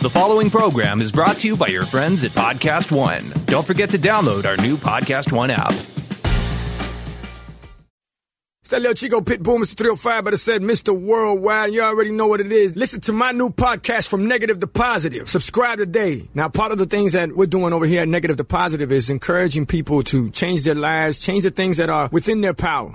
The following program is brought to you by your friends at Podcast One. Don't forget to download our new Podcast One app. It's that little Chico Pitbull, Mr. 305, but it said Mr. Worldwide. and You already know what it is. Listen to my new podcast, From Negative to Positive. Subscribe today. Now, part of the things that we're doing over here at Negative to Positive is encouraging people to change their lives, change the things that are within their power.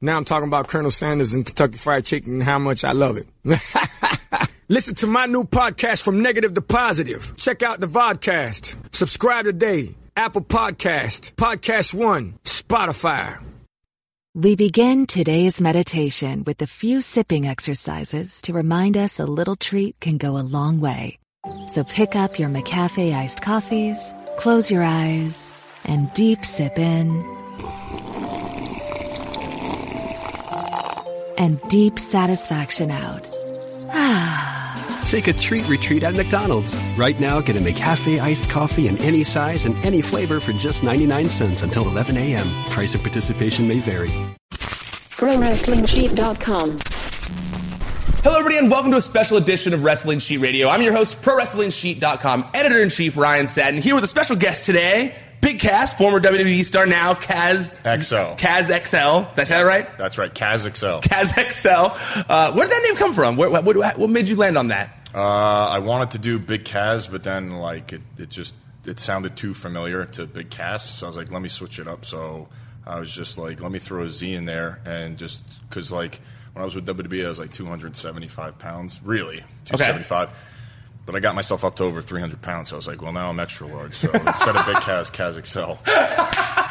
Now I'm talking about Colonel Sanders and Kentucky Fried Chicken and how much I love it. Listen to my new podcast from negative to positive. Check out the vodcast. Subscribe today. Apple Podcast, Podcast One, Spotify. We begin today's meditation with a few sipping exercises to remind us a little treat can go a long way. So pick up your McCafe iced coffees, close your eyes, and deep sip in and deep satisfaction out. Ah. Take a treat retreat at McDonald's. Right now, get a McCafe iced coffee in any size and any flavor for just 99 cents until 11 a.m. Price of participation may vary. ProWrestlingSheet.com. Hello, everybody, and welcome to a special edition of Wrestling Sheet Radio. I'm your host, ProWrestlingSheet.com editor in chief Ryan Satin, here with a special guest today, Big Cass, former WWE star, now Kaz XL. Kaz XL. That's that right? That's right, Kaz XL. Kaz XL. Uh, where did that name come from? Where, what, what, what made you land on that? Uh, I wanted to do Big Kaz, but then like it, it just it sounded too familiar to Big Cass, so I was like, let me switch it up. So I was just like, let me throw a Z in there, and just because like when I was with WWE, I was like 275 pounds, really 275. But I got myself up to over 300 pounds, so I was like, well, now I'm extra large. So instead of Big Kaz, Kaz XL.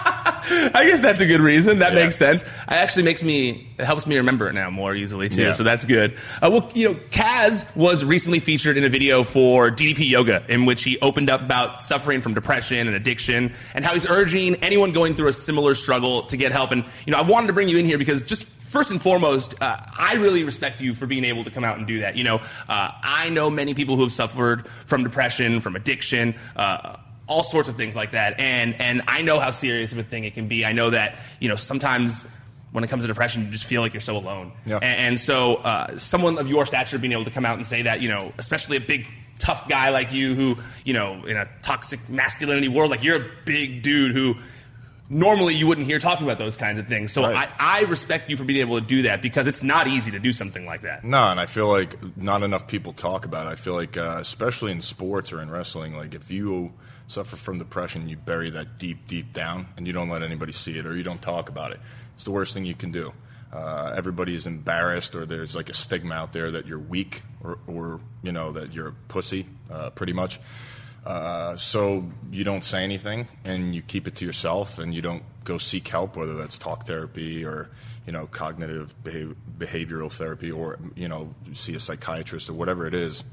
I guess that's a good reason. That Yeah. makes sense. It actually makes me, it helps me remember it now more easily too. Yeah. So that's good. Uh, well, you know, Kaz was recently featured in a video for DDP Yoga in which he opened up about suffering from depression and addiction and how he's urging anyone going through a similar struggle to get help. And, you know, I wanted to bring you in here because just first and foremost, uh, I really respect you for being able to come out and do that. You know, uh, I know many people who have suffered from depression, from addiction, uh, all sorts of things like that, and and I know how serious of a thing it can be. I know that you know sometimes. When it comes to depression, you just feel like you're so alone. Yeah. And, and so, uh, someone of your stature being able to come out and say that, you know, especially a big, tough guy like you, who, you know, in a toxic masculinity world, like you're a big dude who normally you wouldn't hear talking about those kinds of things. So Right. I, I respect you for being able to do that because it's not easy to do something like that. No, and I feel like not enough people talk about it. I feel like, uh, especially in sports or in wrestling, like if you suffer from depression, you bury that deep, deep down, and you don't let anybody see it or you don't talk about it. It's the worst thing you can do. Uh, is embarrassed, or there's like a stigma out there that you're weak, or, or you know that you're a pussy, uh, pretty much. Uh, so you don't say anything, and you keep it to yourself, and you don't go seek help, whether that's talk therapy or you know cognitive behav- behavioral therapy, or you know see a psychiatrist or whatever it is.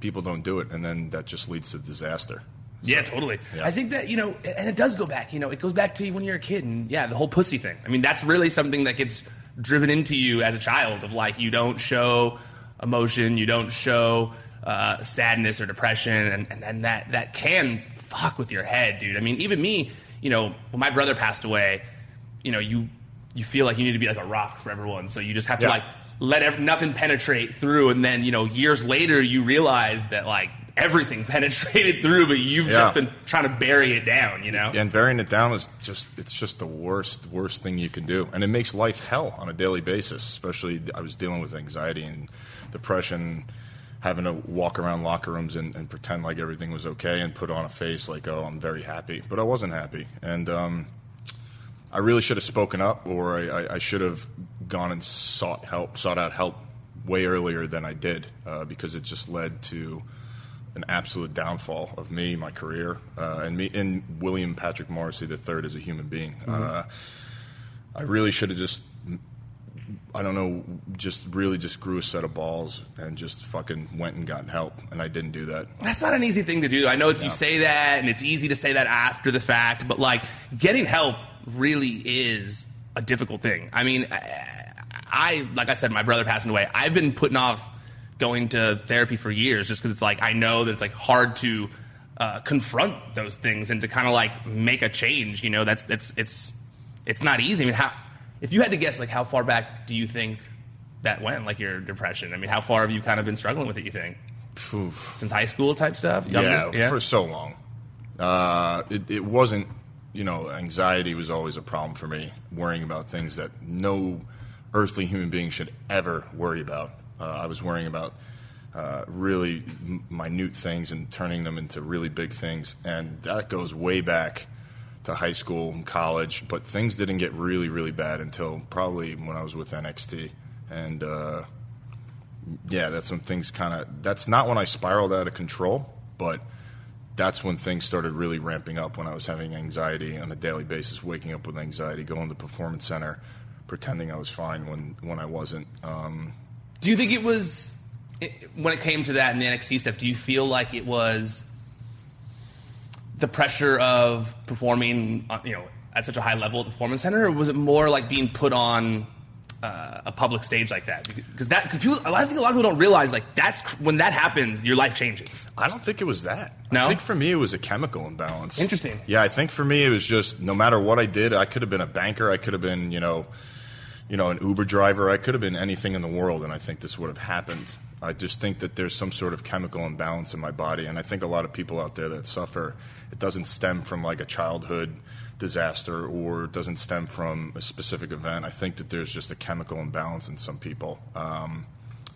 People don't do it, and then that just leads to disaster. Yeah, totally. Yeah. I think that, you know, and it does go back, you know, it goes back to when you're a kid and yeah, the whole pussy thing. I mean, that's really something that gets driven into you as a child of like, you don't show emotion, you don't show uh, sadness or depression, and, and, and that, that can fuck with your head, dude. I mean, even me, you know, when my brother passed away, you know, you, you feel like you need to be like a rock for everyone. So you just have to Yeah. like let ev- nothing penetrate through. And then, you know, years later, you realize that like everything penetrated through, but you've Yeah. just been trying to bury it down, you know? And burying it down is just it's just the worst worst thing you can do. And it makes life hell on a daily basis, especially I was dealing with anxiety and depression having to walk around locker rooms and, and pretend like everything was okay and put on a face like, oh, I'm very happy. But I wasn't happy. And um, I really should have spoken up or I, I, I should have gone and sought help, sought out help way earlier than I did uh, because it just led to an absolute downfall of me, my career, uh, and me, and William Patrick Morrissey III as a human being. Uh, I really should have just, I don't know, just really just grew a set of balls and just fucking went and got help, and I didn't do that. That's not an easy thing to do. I know it's you say that, and it's easy to say that after the fact, but like getting help really is a difficult thing. I mean, I, I like I said, my brother passing away. I've been putting off going to therapy for years just because it's like I know that it's like hard to uh, confront those things and to kind of like make a change. You know, that's that's it's it's not easy. I mean, how if you had to guess, like how far back do you think that went? Like your depression. I mean, how far have you kind of been struggling with it? You think Phew. since high school type stuff? Yeah, Younger? for so long. Uh, it, it wasn't, you know, anxiety was always a problem for me, worrying about things that no earthly human being should ever worry about. Uh, I was worrying about uh, really minute things and turning them into really big things. And that goes way back to high school and college, but things didn't get really, really bad until probably when I was with NXT. And, uh, yeah, that's when things kind of. That's not when I spiraled out of control, but that's when things started really ramping up. When I was having anxiety on a daily basis, waking up with anxiety, going to performance center, pretending I was fine when when I wasn't. Um, Do you think it was when it came to that and the NXT stuff? Do you feel like it was the pressure of performing, uh, you know, at such a high level at the performance center, or was it more like being put on uh, a public stage like that? Because that because people, I think a lot of people don't realize like that's when that happens, your life changes. I don't think it was that. No? I think for me it was a chemical imbalance. Interesting. Yeah, I think for me it was just no matter what I did, I could have been a banker, I could have been, you know, you know, an Uber driver, I could have been anything in the world, and I think this would have happened. I just think that there's some sort of chemical imbalance in my body, and I think a lot of people out there that suffer, it doesn't stem from like a childhood disaster or it doesn't stem from a specific event. I think that there's just a chemical imbalance in some people. Um,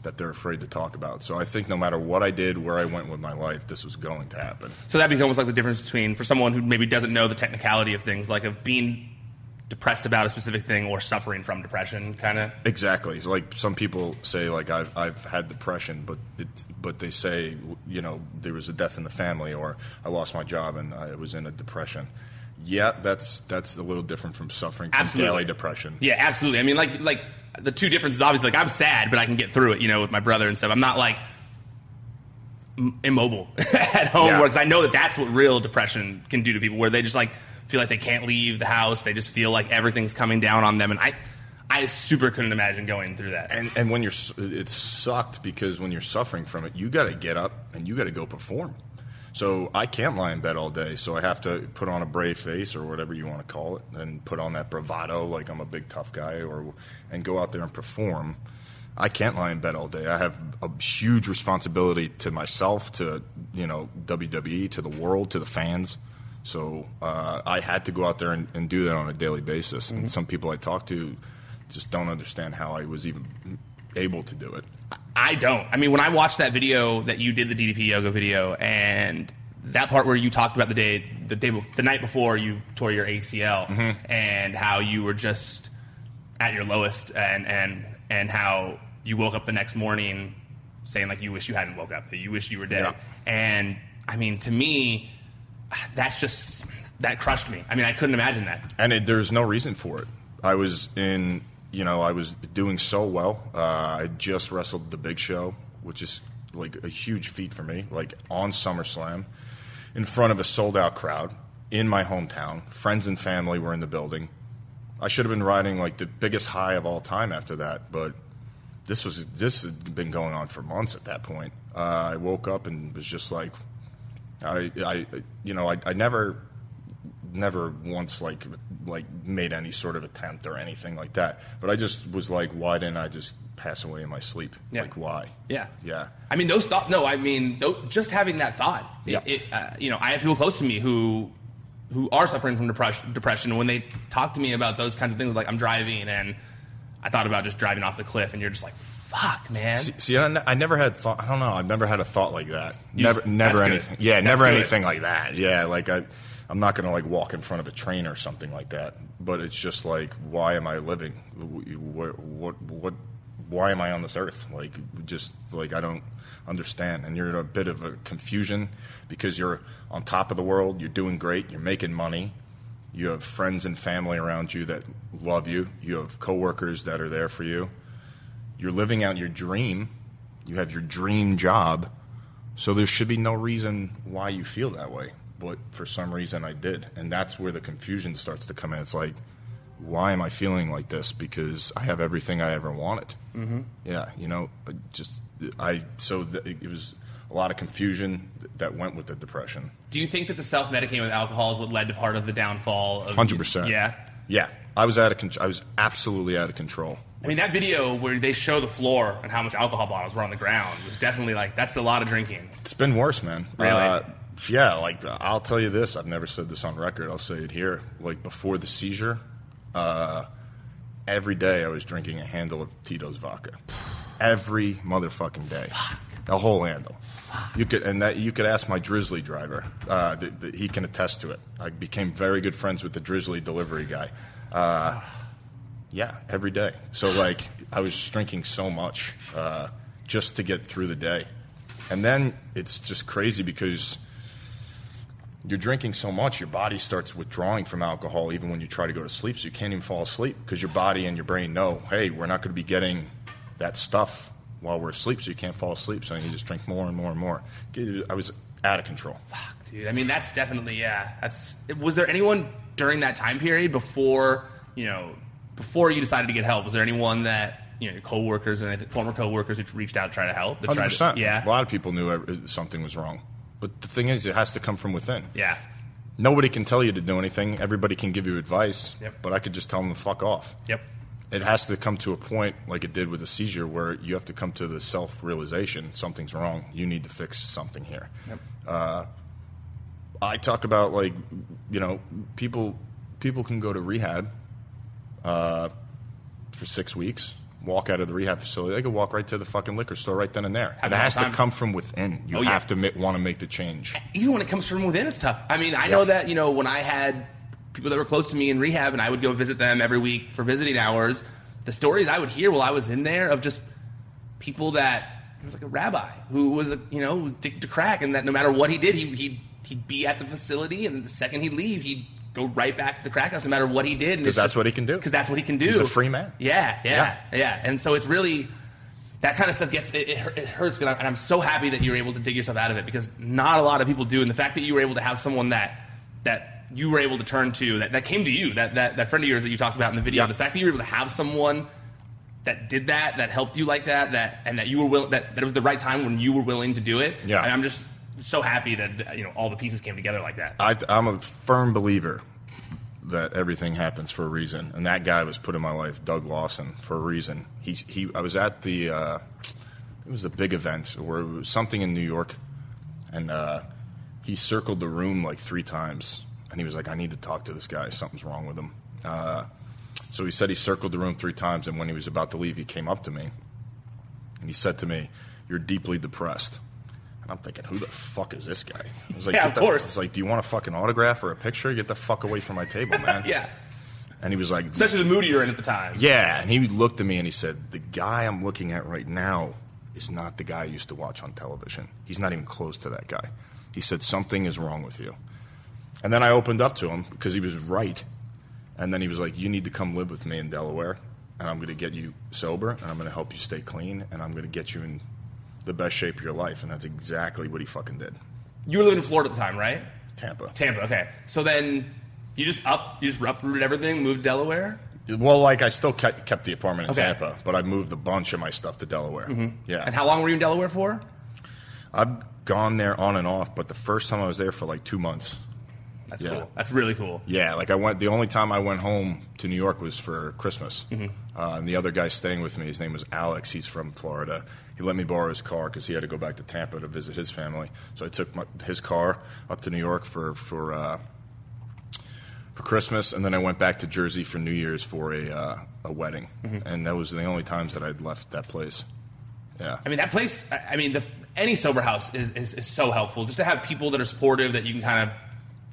that they're afraid to talk about. So I think no matter what I did, where I went with my life, this was going to happen. So that becomes almost like the difference between for someone who maybe doesn't know the technicality of things, like of being depressed about a specific thing or suffering from depression, kind of. Exactly. It's like some people say, like I've I've had depression, but it, but they say, you know, there was a death in the family, or I lost my job and I was in a depression. Yeah, that's that's a little different from suffering from Absolutely. daily depression. Yeah, absolutely. I mean, like like the two differences. Obviously, like I'm sad, but I can get through it. You know, with my brother and stuff. I'm not like immobile at home, Yeah. because I know that that's what real depression can do to people, where they just like feel like they can't leave the house. They just feel like everything's coming down on them, and I. I super couldn't imagine going through that. And and when you're it sucked because when you're suffering from it, you got to get up and you got to go perform. So I can't lie in bed all day. So I have to put on a brave face or whatever you want to call it, and put on that bravado like I'm a big tough guy, or and go out there and perform. I can't lie in bed all day. I have a huge responsibility to myself, to you know WWE, to the world, to the fans. So uh, I had to go out there and, and do that on a daily basis. Mm-hmm. And some people I talk to just don't understand how I was even able to do it. I don't. I mean, when I watched that video that you did, the DDP yoga video, and that part where you talked about the day, the day, the night before you tore your ACL, Mm-hmm. and how you were just at your lowest, and and and how you woke up the next morning saying like you wish you hadn't woke up, that you wish you were dead, Yeah. and I mean, to me, that's just that crushed me. I mean, I couldn't imagine that. and it, there's no reason for it. I was in, you know, I was doing so well. Uh, I just wrestled the Big Show, which is like a huge feat for me. Like on SummerSlam, in front of a sold out crowd in my hometown. Friends and family were in the building. I should have been riding like the biggest high of all time after that, but this was this had been going on for months at that point. Uh, I woke up and was just like, I, I you know, I, I never never once like like made any sort of attempt or anything like that. But I just was like, why didn't I just pass away in my sleep? Yeah. Like why? Yeah. Yeah. I mean, those thoughts. No, I mean, tho- just having that thought. Yeah. it, uh, you know, I have people close to me who who are suffering from depression. Depression. When they talk to me about those kinds of things, like I'm driving and I thought about just driving off the cliff, and you're just like, "Fuck, man." See, see I, never had thought. I don't know. I've never had a thought like that. You- never, never that's good. anything. Yeah, That's never good. anything like that. Yeah, like I, I'm not gonna like walk in front of a train or something like that. But it's just like, why am I living? What, what, what? Why am I on this earth? Like, just like I don't understand. And you're in a bit of a confusion because you're on top of the world. You're doing great. You're making money. You have friends and family around you that love you. You have coworkers that are there for you you're living out your dream. You have your dream job. So there should be no reason why you feel that way. But for some reason I did. And that's where the confusion starts to come in. It's like, why am I feeling like this? Because I have everything I ever wanted. Mm-hmm. Yeah, you know, just, I, so th- it was a lot of confusion that went with the depression. Do you think that the self medicating with alcohol is what led to part of the downfall? of Hundred percent. Yeah. Yeah. I was out of con- I was absolutely out of control. I mean, that video where they show the floor and how much alcohol bottles were on the ground was definitely like that's a lot of drinking. It's been worse, man. Really? Uh, yeah, like I'll tell you this. I've never said this on record. I'll say it here. Like before the seizure, uh, every day I was drinking a handle of Tito's vodka. Every motherfucking day, a whole handle. You could, and that you could ask my Drizzly driver. Uh, th- th- he can attest to it. I became very good friends with the Drizzly delivery guy. Uh, yeah, every day. So like I was drinking so much uh, just to get through the day, and then it's just crazy because you're drinking so much, your body starts withdrawing from alcohol even when you try to go to sleep. So you can't even fall asleep because your body and your brain know, hey, we're not going to be getting that stuff while we're asleep, so you can't fall asleep. So you just drink more and more and more. I was out of control. Fuck, dude, I mean, that's definitely yeah. That's was there anyone during that time period before you know before you decided to get help? Was there anyone that you know your coworkers or anything, former coworkers who reached out to try to help? that tried Hundred to- percent. Yeah. a lot of people knew something was wrong, but the thing is, it has to come from within. Yeah. Nobody can tell you to do anything. Everybody can give you advice, Yep. but I could just tell them to fuck off. Yep. It has to come to a point, like it did with the seizure, where you have to come to the self realization something's wrong. You need to fix something here. Uh, I talk about like, you know, people people can go to rehab uh, for six weeks, walk out of the rehab facility. They could walk right to the fucking liquor store right then and there. Have it has to come from within. You Oh, yeah. have to want to make the change. even when it comes from within, it's tough. I mean, I know that you know when I had people that were close to me in rehab, and I would go visit them every week for visiting hours. The stories I would hear while I was in there of just people that it was like a rabbi who was a you know addicted to crack, and that no matter what he did, he he'd, he'd be at the facility, and the second he'd leave, he'd go right back to the crack house, no matter what he did. Because that's just- what he can do. Because that's what he can do. He's a free man. Yeah, yeah, yeah, And so it's really that kind of stuff gets it, it, it hurts, and I'm- and I'm so happy that you're able to dig yourself out of it because not a lot of people do. And the fact that you were able to have someone that that you were able to turn to that, that came to you, that, that that friend of yours that you talked about in the video, Yeah. the fact that you were able to have someone that did that, that helped you like that, that and that you were will that, that it was the right time when you were willing to do it. Yeah. and I'm just so happy that you know all the pieces came together like that. I, I'm a firm believer that everything happens for a reason, and that guy was put in my life, Doug Lawson, for a reason. He, he I was at the, uh, it was a big event where it was something in New York, and uh, he circled the room like three times, and he was like, "I need to talk to this guy. Something's wrong with him." Uh, so he said he circled the room three times, and when he was about to leave, he came up to me and he said to me, "You're deeply depressed." I'm thinking, "Who the fuck is this guy?" I was like, Yeah, "Get of the- course. It's like, "Do you want a fucking autograph or a picture? Get the fuck away from my table, man." Yeah. And he was like, Especially the mood you're in at the time. yeah, and he looked at me and he said, "The guy I'm looking at right now is not the guy I used to watch on television. He's not even close to that guy." He said, "Something is wrong with you." And then I opened up to him because he was right. And then he was like, "You need to come live with me in Delaware, and I'm going to get you sober, and I'm going to help you stay clean, and I'm going to get you in the best shape of your life." And that's exactly what he fucking did. You were living in Florida at the time, right? Tampa. Tampa. Okay. So then you just up, you just uprooted everything, moved to Delaware. Well, like I still kept, kept the apartment in Okay. Tampa, but I moved a bunch of my stuff to Delaware. Mm-hmm. Yeah. And how long were you in Delaware for? I've gone there on and off, but the first time I was there for like two months. That's Yeah. cool. That's really cool. Yeah, like I went. The only time I went home to New York was for Christmas. Uh, and the other guy staying with me, his name was Alex. He's from Florida. He let me borrow his car because he had to go back to Tampa to visit his family. So I took my, his car up to New York for for uh, for Christmas, and then I went back to Jersey for New Year's for a uh, a wedding. And that was the only times that I'd left that place. Yeah. I mean, that place. I I mean, the, any sober house is, is, is so helpful. Just to have people that are supportive that you can kind of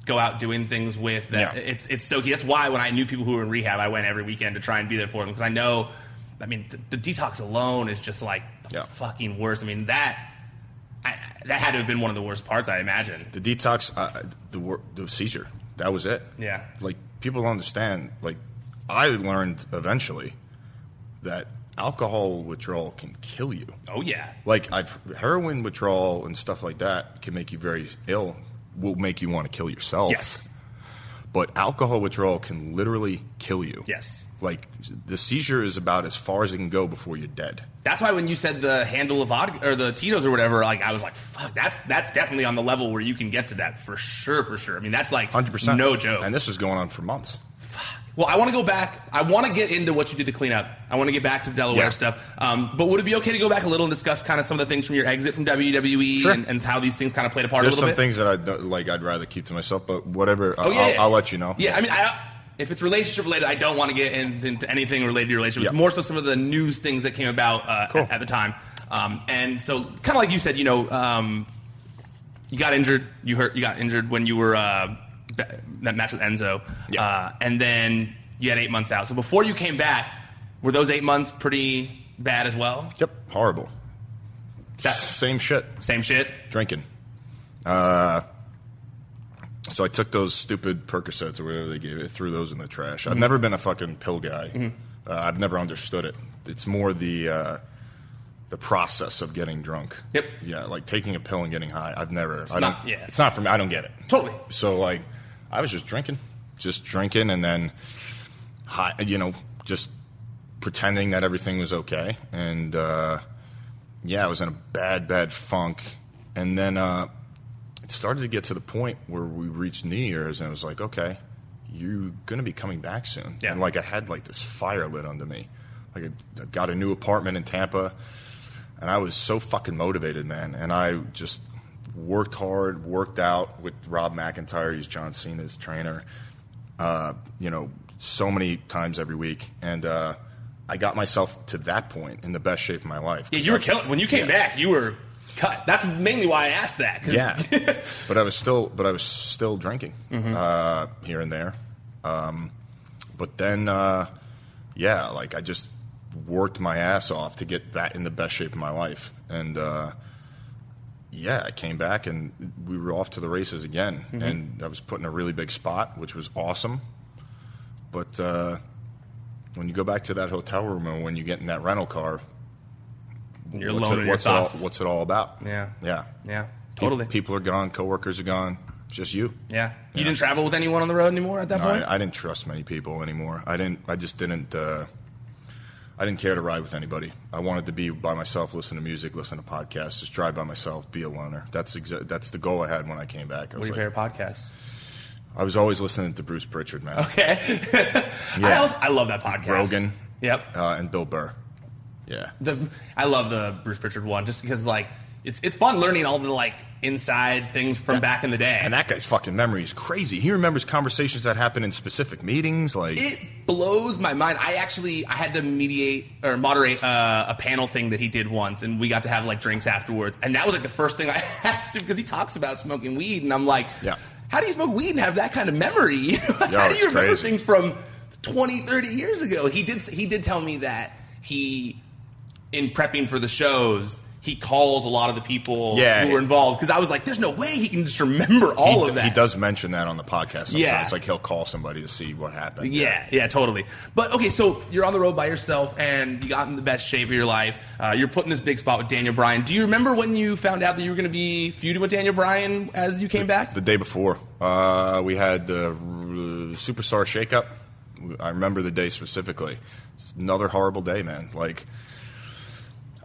go out doing things with. That Yeah. it's it's so key. That's why when I knew people who were in rehab, I went every weekend to try and be there for them because I know. I mean, the, the detox alone is just like the Yeah. fucking worst. I mean that. I, that had to have been one of the worst parts, I imagine. The detox, uh, the the seizure, that was it. Yeah. Like people don't understand. Like I learned eventually that alcohol withdrawal can kill you. Oh yeah, Like I've heroin withdrawal and stuff like that can make you very ill. Will make you want to kill yourself. yes, But alcohol withdrawal can literally kill you. yes. Like the seizure is about as far as it can go before you're dead. That's why when you said the handle of vodka or the Tito's or whatever, like I was like, fuck, that's that's definitely on the level where you can get to that for sure, for sure. I mean, that's like Hundred percent. no joke. And this was going on for months. Well, I want to go back. I want to get into what you did to clean up. I want to get back to the Delaware Yeah. stuff. Um, but would it be okay to go back a little and discuss kind of some of the things from your exit from WWE Sure. and, and how these things kind of played a part There's a little some bit? things that I like. I'd rather keep to myself, but whatever. Oh, yeah, I'll, yeah. I'll let you know. Yeah, I mean, I, if it's relationship related, I don't want to get in, into anything related to your relationship. It's more so some of the news things that came about uh, Cool. at, at the time. Um, and so, kind of like you said, you know, um, you got injured. You hurt. You got injured when you were uh, that match with Enzo. Yeah. Uh, and then you had eight months out. So before you came back, were those eight months pretty bad as well? Yep. Horrible. That- Same shit. Same shit. Drinking. Uh, so I took those stupid Percocets or whatever they gave it, threw those in the trash. Mm-hmm. I've never been a fucking pill guy. Uh, I've never understood it. It's more the uh, the process of getting drunk. Yep. Yeah, like taking a pill and getting high. I've never. I not- don't. yeah. It's not for me. I don't get it. Totally. So like, I was just drinking, just drinking, and then, high, you know, just pretending that everything was okay, and uh, yeah, I was in a bad, bad funk, and then uh, it started to get to the point where we reached New Year's, and it was like, okay, you're gonna be coming back soon, Yeah. and like I had like this fire lit under me, like I got a new apartment in Tampa, and I was so fucking motivated, man, and I just worked hard, worked out with Rob McIntyre, he's John Cena's trainer, uh, you know, so many times every week, and uh, I got myself to that point in the best shape of my life. Yeah, you were killing. When you came Yeah. back, you were cut. That's mainly why I asked that. Yeah, but I was still, but I was still drinking Mm-hmm. uh, here and there. Um, but then, uh, yeah, like I just worked my ass off to get that in the best shape of my life, and uh, yeah, I came back and we were off to the races again, Mm-hmm. and I was put in a really big spot, which was awesome. But uh, when you go back to that hotel room and when you get in that rental car, You're what's it, what's it all, what's it all about? Yeah. yeah. Yeah, totally. People are gone. Coworkers are gone. Just you. yeah. You Yeah. didn't travel with anyone on the road anymore at that No, point? I, I didn't trust many people anymore. I didn't. I just didn't. Uh, I didn't care to ride with anybody. I wanted to be by myself, listen to music, listen to podcasts, just drive by myself, be a loner. That's exa- That's the goal I had when I came back. I what are was, your like, favorite podcasts? I was always listening to Bruce Pritchard, man, Okay. I, also, I love that podcast. Rogan, Yep. uh, and Bill Burr. Yeah, The, I love the Bruce Pritchard one just because, like, it's it's fun learning all the like inside things from back in the day. And that guy's fucking memory is crazy. He remembers conversations that happened in specific meetings. Like it blows my mind. I actually I had to mediate or moderate uh, a panel thing that he did once, and we got to have like drinks afterwards. And that was like the first thing I asked him because he talks about smoking weed, and I'm like, Yeah. how do you smoke weed and have that kind of memory? You know, like, Yo, how do you remember crazy. things from 20, 30 years ago? He did he did tell me that he in prepping for the shows. He calls a lot of the people Yeah. who were involved because I was like, "There's no way he can just remember all he, of that." He does mention that on the podcast. Sometimes. Yeah. It's like he'll call somebody to see what happened. Yeah, yeah, totally. But okay, so you're on the road by yourself, and you got in the best shape of your life. Uh, you're put in this big spot with Daniel Bryan. Do you remember when you found out that you were going to be feuding with Daniel Bryan as you came back? The day before, uh, we had the uh, Superstar Shakeup. I remember the day specifically. It's another horrible day, man. Like,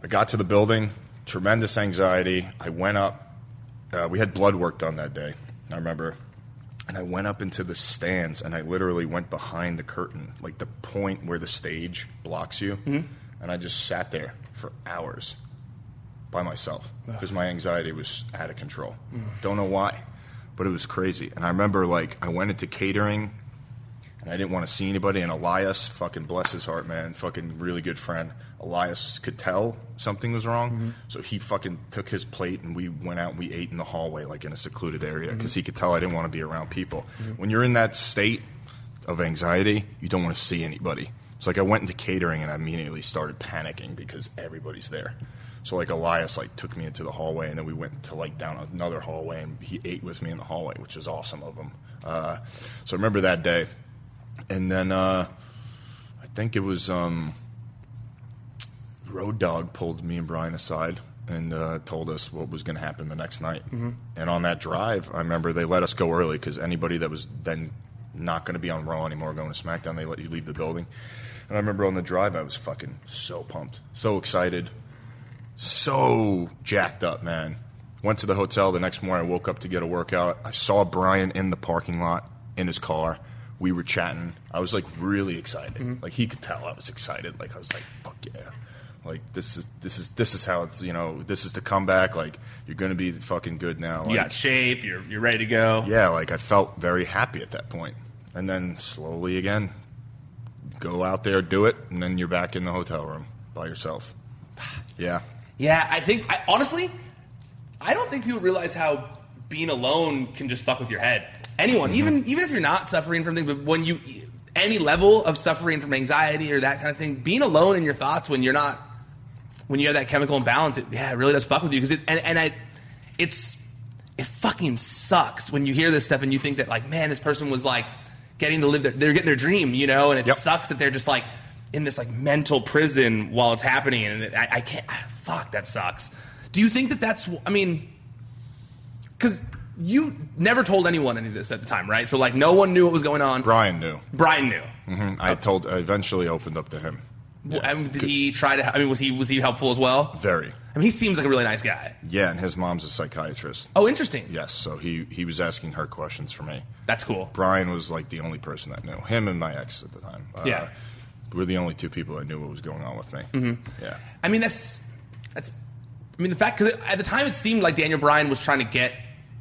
I got to the building, tremendous anxiety. I went up. Uh, we had blood work done that day. I remember. And I went up into the stands, and I literally went behind the curtain, like the point where the stage blocks you. And I just sat there for hours by myself because my anxiety was out of control. Don't know why, but it was crazy. And I remember like I went into catering and I didn't want to see anybody. And Elias, fucking bless his heart, man, fucking really good friend. Elias could tell something was wrong, so he fucking took his plate and we went out and we ate in the hallway, like in a secluded area, because he could tell I didn't want to be around people. When you're in that state of anxiety, you don't want to see anybody. So like I went into catering and I immediately started panicking because everybody's there. So like Elias like took me into the hallway and then we went to like down another hallway and he ate with me in the hallway, which was awesome of him. Uh, so I remember that day, and then uh, I think it was um, Road Dog pulled me and Bryan aside and uh, told us what was going to happen the next night. And on that drive, I remember they let us go early because anybody that was then not going to be on Raw anymore, going to SmackDown, they let you leave the building. And I remember on the drive, I was fucking so pumped, so excited, so jacked up, man. Went to the hotel the next morning. I woke up to get a workout. I saw Bryan in the parking lot in his car. We were chatting. I was like really excited. Like he could tell I was excited. Like I was like, fuck yeah. Like this is this is this is how it's you know this is the comeback. Like you're gonna be fucking good now. You got shape. You're you're ready to go. yeah, like I felt very happy at that point. And then slowly again, go out there, do it, and then you're back in the hotel room by yourself. Yeah. Yeah, I think I, honestly, I don't think people realize how being alone can just fuck with your head. Anyone, Mm-hmm. even even if you're not suffering from things, but when you any level of suffering from anxiety or that kind of thing, being alone in your thoughts when you're not when you have that chemical imbalance, it, yeah, it really does fuck with you because it and, and I it's it fucking sucks when you hear this stuff and you think that like man, this person was like getting to live their they're getting their dream, you know, and it Yep. sucks that they're just like in this like mental prison while it's happening, and it, I, I can't. ah, Fuck, that sucks. Do you think that that's? I mean, because you never told anyone any of this at the time, right? So like, no one knew what was going on. Bryan knew. Bryan knew. hmm I told. I eventually opened up to him. I mean, did he try to? I mean, was he was he helpful as well? Very. I mean, he seems like a really nice guy. Yeah, and his mom's a psychiatrist. Oh, interesting. Yes, so he he was asking her questions for me. That's cool. Bryan was like the only person that knew him and my ex at the time. Uh, Yeah. we're the only two people that knew what was going on with me. Mhm. Yeah. I mean, that's that's. I mean, the fact because at the time it seemed like Daniel Bryan was trying to get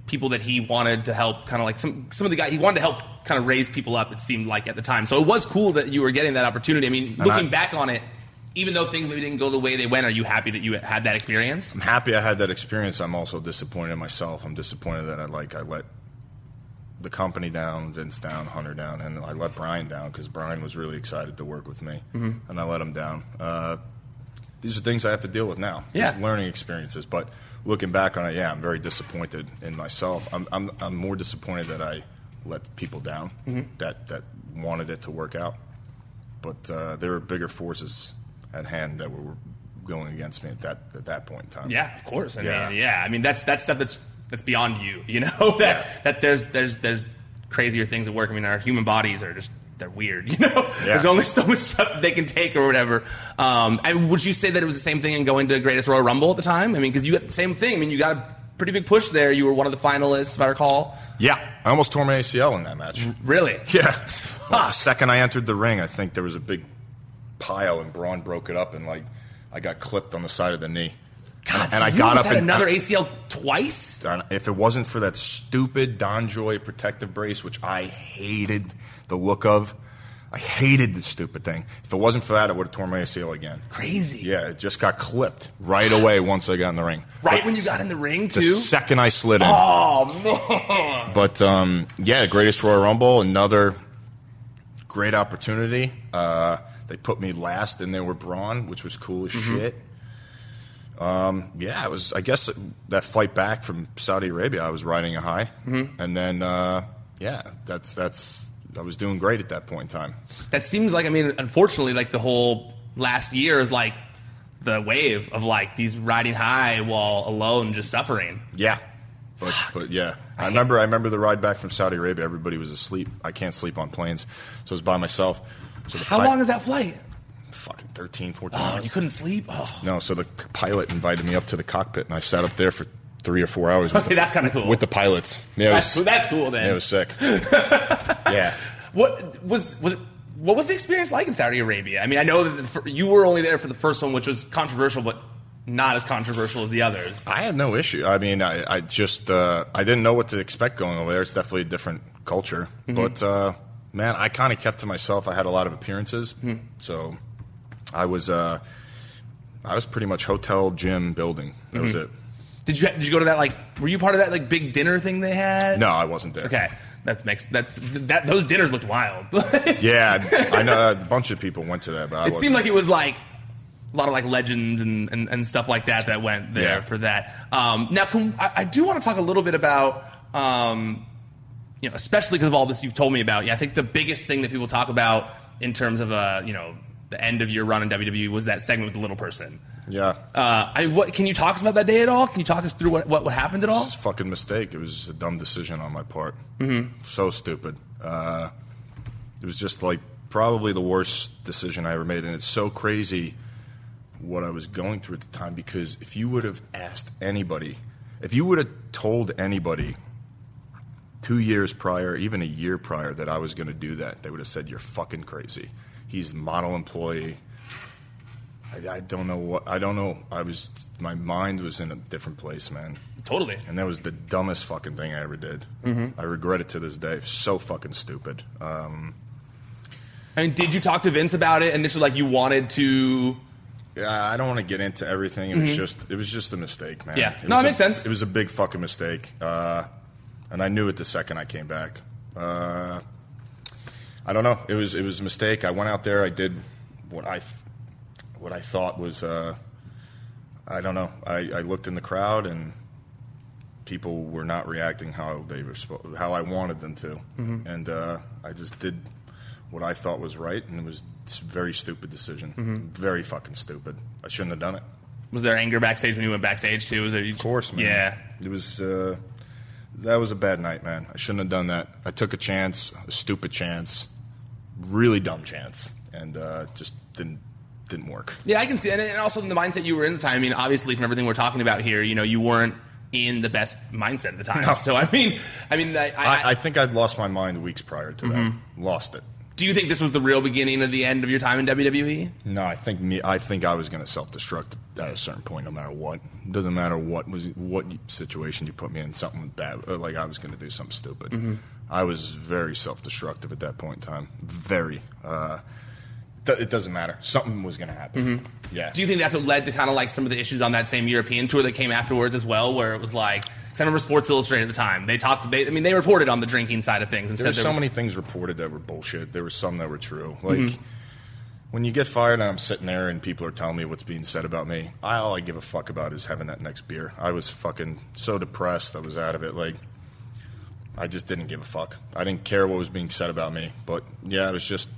people that he wanted to help, kind of like some some of the guys he wanted to help, kind of raise people up. It seemed like at the time, so it was cool that you were getting that opportunity. I mean, And looking I- back on it, even though things maybe didn't go the way they went, are you happy that you had that experience? I'm happy I had that experience. I'm also disappointed in myself. I'm disappointed that I like I let the company down, Vince down, Hunter down, and I let Bryan down because Bryan was really excited to work with me, Mhm. and I let him down. Uh, these are things I have to deal with now. Just Yeah. learning experiences. But looking back on it, yeah, I'm very disappointed in myself. I'm I'm, I'm more disappointed that I let people down Mhm. that that wanted it to work out. But uh, there were bigger forces at hand that were going against me at that at that point in time. Yeah, of course. I Yeah. mean, yeah. I mean, that's that's stuff that's that's beyond you. You know that that there's there's there's crazier things at work. I mean, our human bodies are just they're weird. You know, there's only so much stuff that they can take or whatever. Um, and would you say that it was the same thing in going to Greatest Royal Rumble at the time? I mean, because you got the same thing. I mean, you got a pretty big push there. You were one of the finalists, if I recall. Yeah, I almost tore my ACL in that match. Really? Yeah. Well, the second I entered the ring, I think there was a big pile, and Braun broke it up, and like I got clipped on the side of the knee. God, and I you got up had and another ACL twice. If it wasn't for that stupid DonJoy protective brace, which I hated the look of, I hated the stupid thing. If it wasn't for that, I would have torn my ACL again. Crazy. Yeah, it just got clipped right away once I got in the ring. Right But when you got in the ring the too. second I slid in. Oh man. But um, yeah, greatest Royal Rumble, another great opportunity. Uh, they put me last, and they were Braun, which was cool as Mm-hmm. shit. Um, yeah, it was. I guess that flight back from Saudi Arabia, I was riding a high, Mm-hmm. and then uh, yeah, that's that's. I was doing great at that point in time. That seems like I mean, unfortunately, like the whole last year is like the wave of like these riding high while alone, just suffering. Yeah, but but yeah, I remember. I remember the ride back from Saudi Arabia. Everybody was asleep. I can't sleep on planes, so I was by myself. So the How long is that flight? Fucking 13, 14 Oh, hours. you couldn't sleep. Oh. No, so the pilot invited me up to the cockpit, and I sat up there for three or four hours. With Okay, the, that's kinda cool. With the pilots, yeah, That's, was, that's cool then. yeah, it was sick. yeah, What was was what was the experience like in Saudi Arabia? I mean, I know that the, you were only there for the first one, which was controversial, but not as controversial as the others. I had no issue. I mean, I, I just uh, I didn't know what to expect going over there. It's definitely a different culture, Mm-hmm. but uh, man, I kind of kept to myself. I had a lot of appearances, Hmm. so I was uh, I was pretty much hotel, gym, building. That was Mm-hmm. it. Did you did you go to that like? Were you part of that like big dinner thing they had? No, I wasn't there. Okay, that makes that's that those dinners looked wild. Yeah, I know a bunch of people went to that, but I it wasn't. seemed like it was like a lot of like legends and, and, and stuff like that that went there Yeah. for that. Um, now, can, I, I do want to talk a little bit about, um, you know, especially because of all this you've told me about. Yeah, I think the biggest thing that people talk about in terms of uh, you know the end of your run in WWE was that segment with the little person. yeah. Uh, I, what, can you talk us about that day at all? Can you talk us through what, what, what happened at all? It's a fucking mistake. It was just a dumb decision on my part. Mm-hmm. So stupid. Uh, it was just like probably the worst decision I ever made, and it's so crazy what I was going through at the time. Because if you would have asked anybody, if you would have told anybody two years prior, even a year prior, that I was going to do that, they would have said you're fucking crazy. He's model employee. I, I don't know what I don't know. I was my mind was in a different place, man. Totally. And that was the dumbest fucking thing I ever did. Mm-hmm. I regret it to this day. So fucking stupid. Um, I mean, did you talk to Vince about it initially? Like you wanted to? yeah, I don't want to get into everything. It was just, it was just a mistake, man. Mm-hmm. Yeah. It No, it a- makes sense. It was a big fucking mistake, uh, and I knew it the second I came back. Uh, I don't know. It was, it was a mistake. I went out there. I did what I, what I thought was. Uh, I don't know. I, I looked in the crowd and people were not reacting how they were how I wanted them to, Mm-hmm. and uh, I just did what I thought was right, and it was a very stupid decision. Mm-hmm. Very fucking stupid. I shouldn't have done it. Was there anger backstage when you went backstage too? Was there, Of course, man. Yeah. it was. Uh, that was a bad night, man. I shouldn't have done that. I took a chance, a stupid chance, really dumb chance, and uh, just didn't didn't work. Yeah, I can see, and, and also in the mindset you were in the time. I mean, obviously, from everything we're talking about here, you know, you weren't in the best mindset at the time. No. So, I mean, I mean, I, I, I, I think I'd lost my mind weeks prior to that. Mm-hmm. Lost it. do you think this was the real beginning of the end of your time in? WWE? No, I think me. I think I was going to self-destruct at a certain point, no matter what. It doesn't matter what was what situation you put me in. Something bad, like I was going to do something stupid. Mm-hmm. I was very self-destructive at that point in time. Very. Uh, th- it doesn't matter. Something was going to happen. Yeah. Mm-hmm. Do you think that's what led to kind of like some of the issues on that same European tour that came afterwards as well, where it was like, because I remember Sports Illustrated at the time, they talked, they, I mean, they reported on the drinking side of things and there were so was, many things reported that were bullshit. There were some that were true. Like Mm-hmm. when you get fired and I'm sitting there and people are telling me what's being said about me, I, all I give a fuck about is having that next beer. I was fucking so depressed. I was out of it. Like I just didn't give a fuck. I didn't care what was being said about me. But yeah, it was just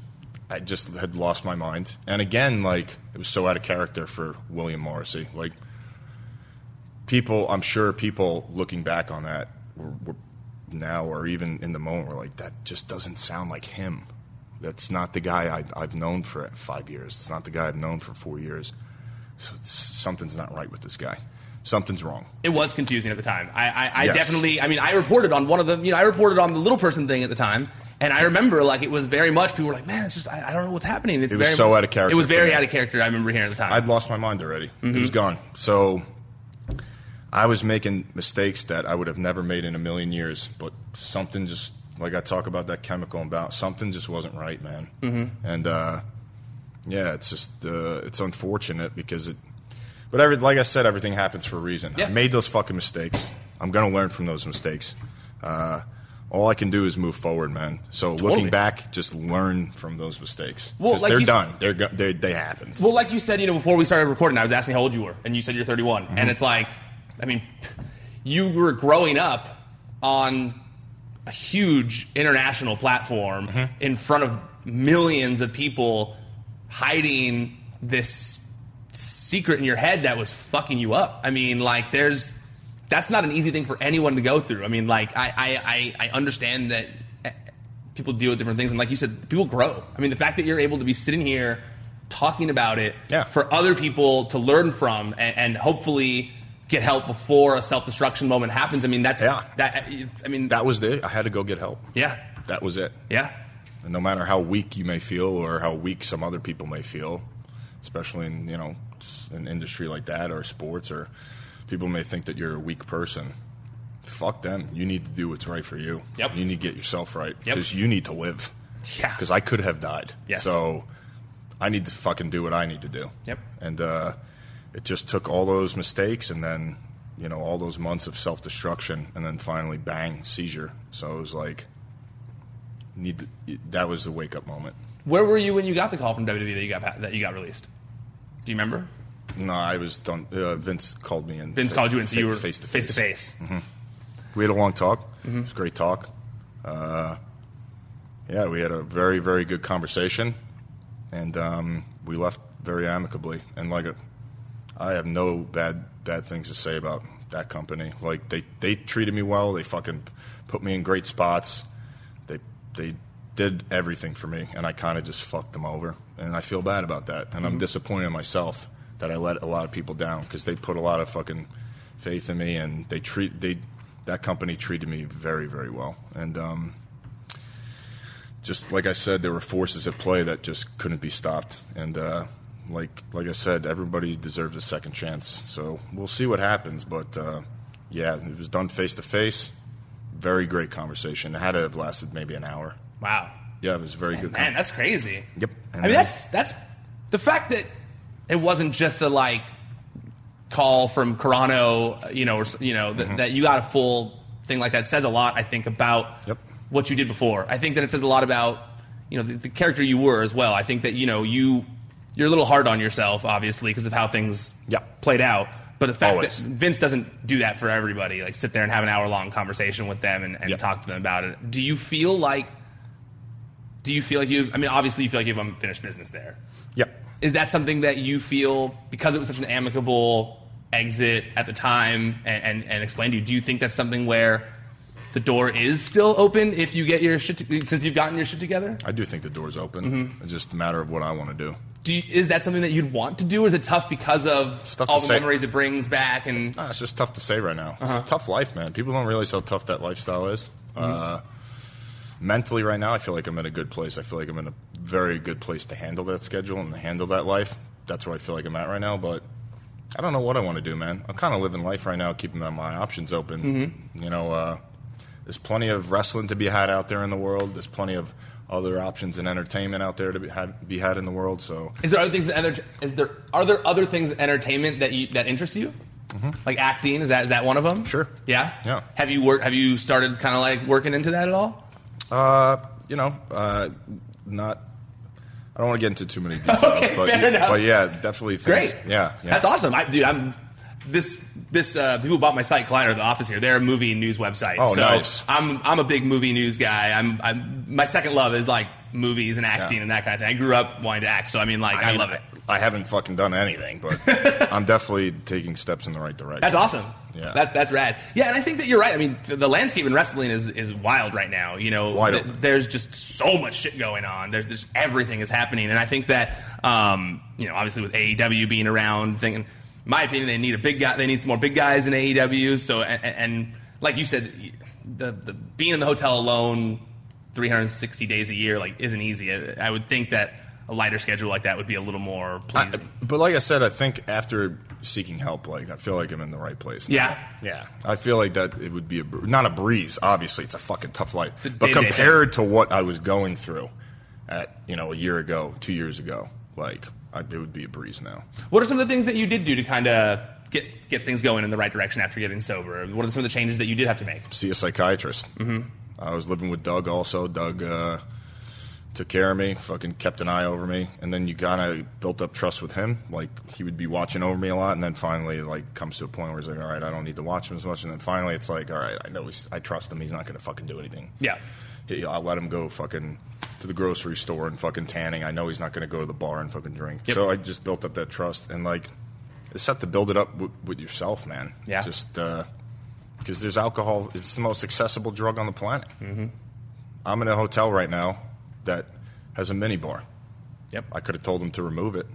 I just had lost my mind. And again, like it was so out of character for William Morrissey. Like people, I'm sure people looking back on that were, were now or even in the moment were like, that just doesn't sound like him. That's not the guy I, I've known for five years. It's not the guy I've known for four years. So something's not right with this guy. Something's wrong. it was confusing at the time. I, I, I Yes. definitely, I mean, I reported on one of the, you know, I reported on the little person thing at the time. And I remember, like, it was very much people were like, "Man, it's just I, I don't know what's happening." It's It was very, so out of character It was very out of character. I remember hearing at the time. I'd lost my mind already. It Mm-hmm. was gone. So I was making mistakes that I would have never made in a million years, but something just like I talk about that chemical imbalance, something just wasn't right, man. Mm-hmm. And uh, yeah, it's just uh, it's unfortunate because it. But every, like I said, everything happens for a reason. Yeah. I made those fucking mistakes. I'm gonna learn from those mistakes. Uh, all I can do is move forward, man. So Totally. looking back, just learn from those mistakes Well, like they're done. They're they they happened. Well, like you said, you know, before we started recording, I was asking how old you were, and you said you're 31. Mm-hmm. And it's like, I mean, you were growing up on a huge international platform Mm-hmm. in front of millions of people hiding this secret in your head that was fucking you up. I mean, like, there's that's not an easy thing for anyone to go through. I mean, like, I I, I, I understand that eh, people deal with different things, and like you said, people grow. I mean, the fact that you're able to be sitting here talking about it Yeah. for other people to learn from and, and hopefully get help before a self destruction moment happens. I mean, that's Yeah. that. I mean, That was it. I had to go get help. yeah, That was it. yeah. And no matter how weak you may feel or how weak some other people may feel, especially in you know an industry like that or sports or people may think that you're a weak person. Fuck them. You need to do what's right for you. Yep. You need to get yourself right Yep. because you need to live. Yeah. Because I could have died. Yes. So I need to fucking do what I need to do. Yep. And uh, it just took all those mistakes and then you know all those months of self destruction and then finally bang seizure. So it was like need to, that was the wake up moment. Where were you when you got the call from WWE that you got that you got released? Do you remember? No, I was done. Uh, Vince called me in. Vince called you in, so you were face to face Face to face. We had a long talk. Mm-hmm. It was a great talk. Uh, yeah, we had a very very good conversation, and um, we left very amicably. And like, a, I have no bad bad things to say about that company. Like they they treated me well. They fucking put me in great spots. They they did everything for me, and I kind of just fucked them over. And I feel bad about that. And I'm disappointed in myself that I let a lot of people down because they put a lot of fucking faith in me, and they treat they that company treated me very very well. And um, just like I said, there were forces at play that just couldn't be stopped. And uh, like like I said, everybody deserves a second chance. So we'll see what happens. But uh, yeah, it was done face to face. Very great conversation. It had to have lasted maybe an hour. Wow, Yeah, it was very good. man, that's crazy. Yep. I mean, that's that's the fact that it wasn't just a like call from Carrano, you know, or you know that, that you got a full thing like that says a lot. I think about Mm-hmm. Yep. what you did before. I think that it says a lot about you know the, the character you were as well. I think that you know you you're a little hard on yourself, obviously, because of how things played out. But the fact Always. that Vince doesn't do that for everybody, like sit there and have an hour long conversation with them and, and talk to them about it. Do you feel like? Do you feel like you? I mean, obviously, you feel like you have unfinished business there. Yep. Is that something that you feel because it was such an amicable exit at the time and, and, and explained to you? Do you think that's something where the door is still open if you get your shit to, since you've gotten your shit together? I do think the door's open. Mm-hmm. It's just a matter of what I want to do. Do you, is that something that you'd want to do, or is it tough because of tough all the say. memories it brings back? And Nah, it's just tough to say right now. Uh-huh. It's a tough life, man. People don't realize how tough that lifestyle is. Mm-hmm. Uh, mentally, right now, I feel like I'm in a good place. I feel like I'm in a very good place to handle that schedule and to handle that life. That's where I feel like I'm at right now. But I don't know what I want to do, man. I'm kind of living life right now, keeping my options open. Mm-hmm. You know, uh, there's plenty of wrestling to be had out there in the world. There's plenty of other options in entertainment out there to be had, be had in the world. So is there other things? Enter, is there are there other things in entertainment that you, that interest you? Like acting is that is that one of them? Mm-hmm. Sure. Yeah. Yeah. Have you worked? Have you started kind of like working into that at all? Uh, you know, uh, not. I don't want to get into too many details, Okay, but, fair enough. but yeah, definitely. Things, Great. Yeah, yeah. That's awesome. I, dude, I'm this this uh, people bought my site Collider, the office here. They're a movie news website. Oh, so nice. I'm I'm a big movie news guy. I'm, I'm my second love is like movies and acting Yeah. and that kind of thing. I grew up wanting to act, so I mean, like I, mean, love it. I haven't fucking done anything, but I'm definitely taking steps in the right direction. That's awesome. Yeah. That, that's rad. Yeah, and I think that you're right. I mean, the landscape in wrestling is, is wild right now. You know, th- there's just so much shit going on. There's just everything is happening, and I think that um, you know, obviously with AEW being around, thinking, my opinion, they need a big guy. They need some more big guys in AEW. So, and, and like you said, the the being in the hotel alone, 360 days a year, like isn't easy. I, I would think that a lighter schedule like that would be a little more I- but like I said, I think after seeking help, like I feel like I'm in the right place. Yeah. Yeah, I feel like that it would be a not a breeze. Obviously, it's a fucking tough life, but compared to what I was going through at you know a year ago, two years ago, like I, it would be a breeze now. What are some of the things that you did do to kind of get get things going in the right direction after getting sober? What are some of the changes that you did have to make? See a psychiatrist. Mm-hmm. I was living with Doug also. Doug uh, took care of me, fucking kept an eye over me, and then you kind of built up trust with him. Like he would be watching over me a lot, and then finally, like, comes to a point where he's like, "All right, I don't need to watch him as much," and then finally, it's like, "All right, I know he's, I trust him. He's not going to fucking do anything." Yeah. He- I'll let him go fucking to the grocery store and fucking tanning. I know he's not going to go to the bar and fucking drink. Yep. So I just built up that trust, and like, it's set to build it up w- with yourself, man. Yeah. Just because there's alcohol, it's the most accessible drug on the planet. Mm-hmm. I'm in a hotel right now that has a mini bar. Yep. I could have told them to remove it,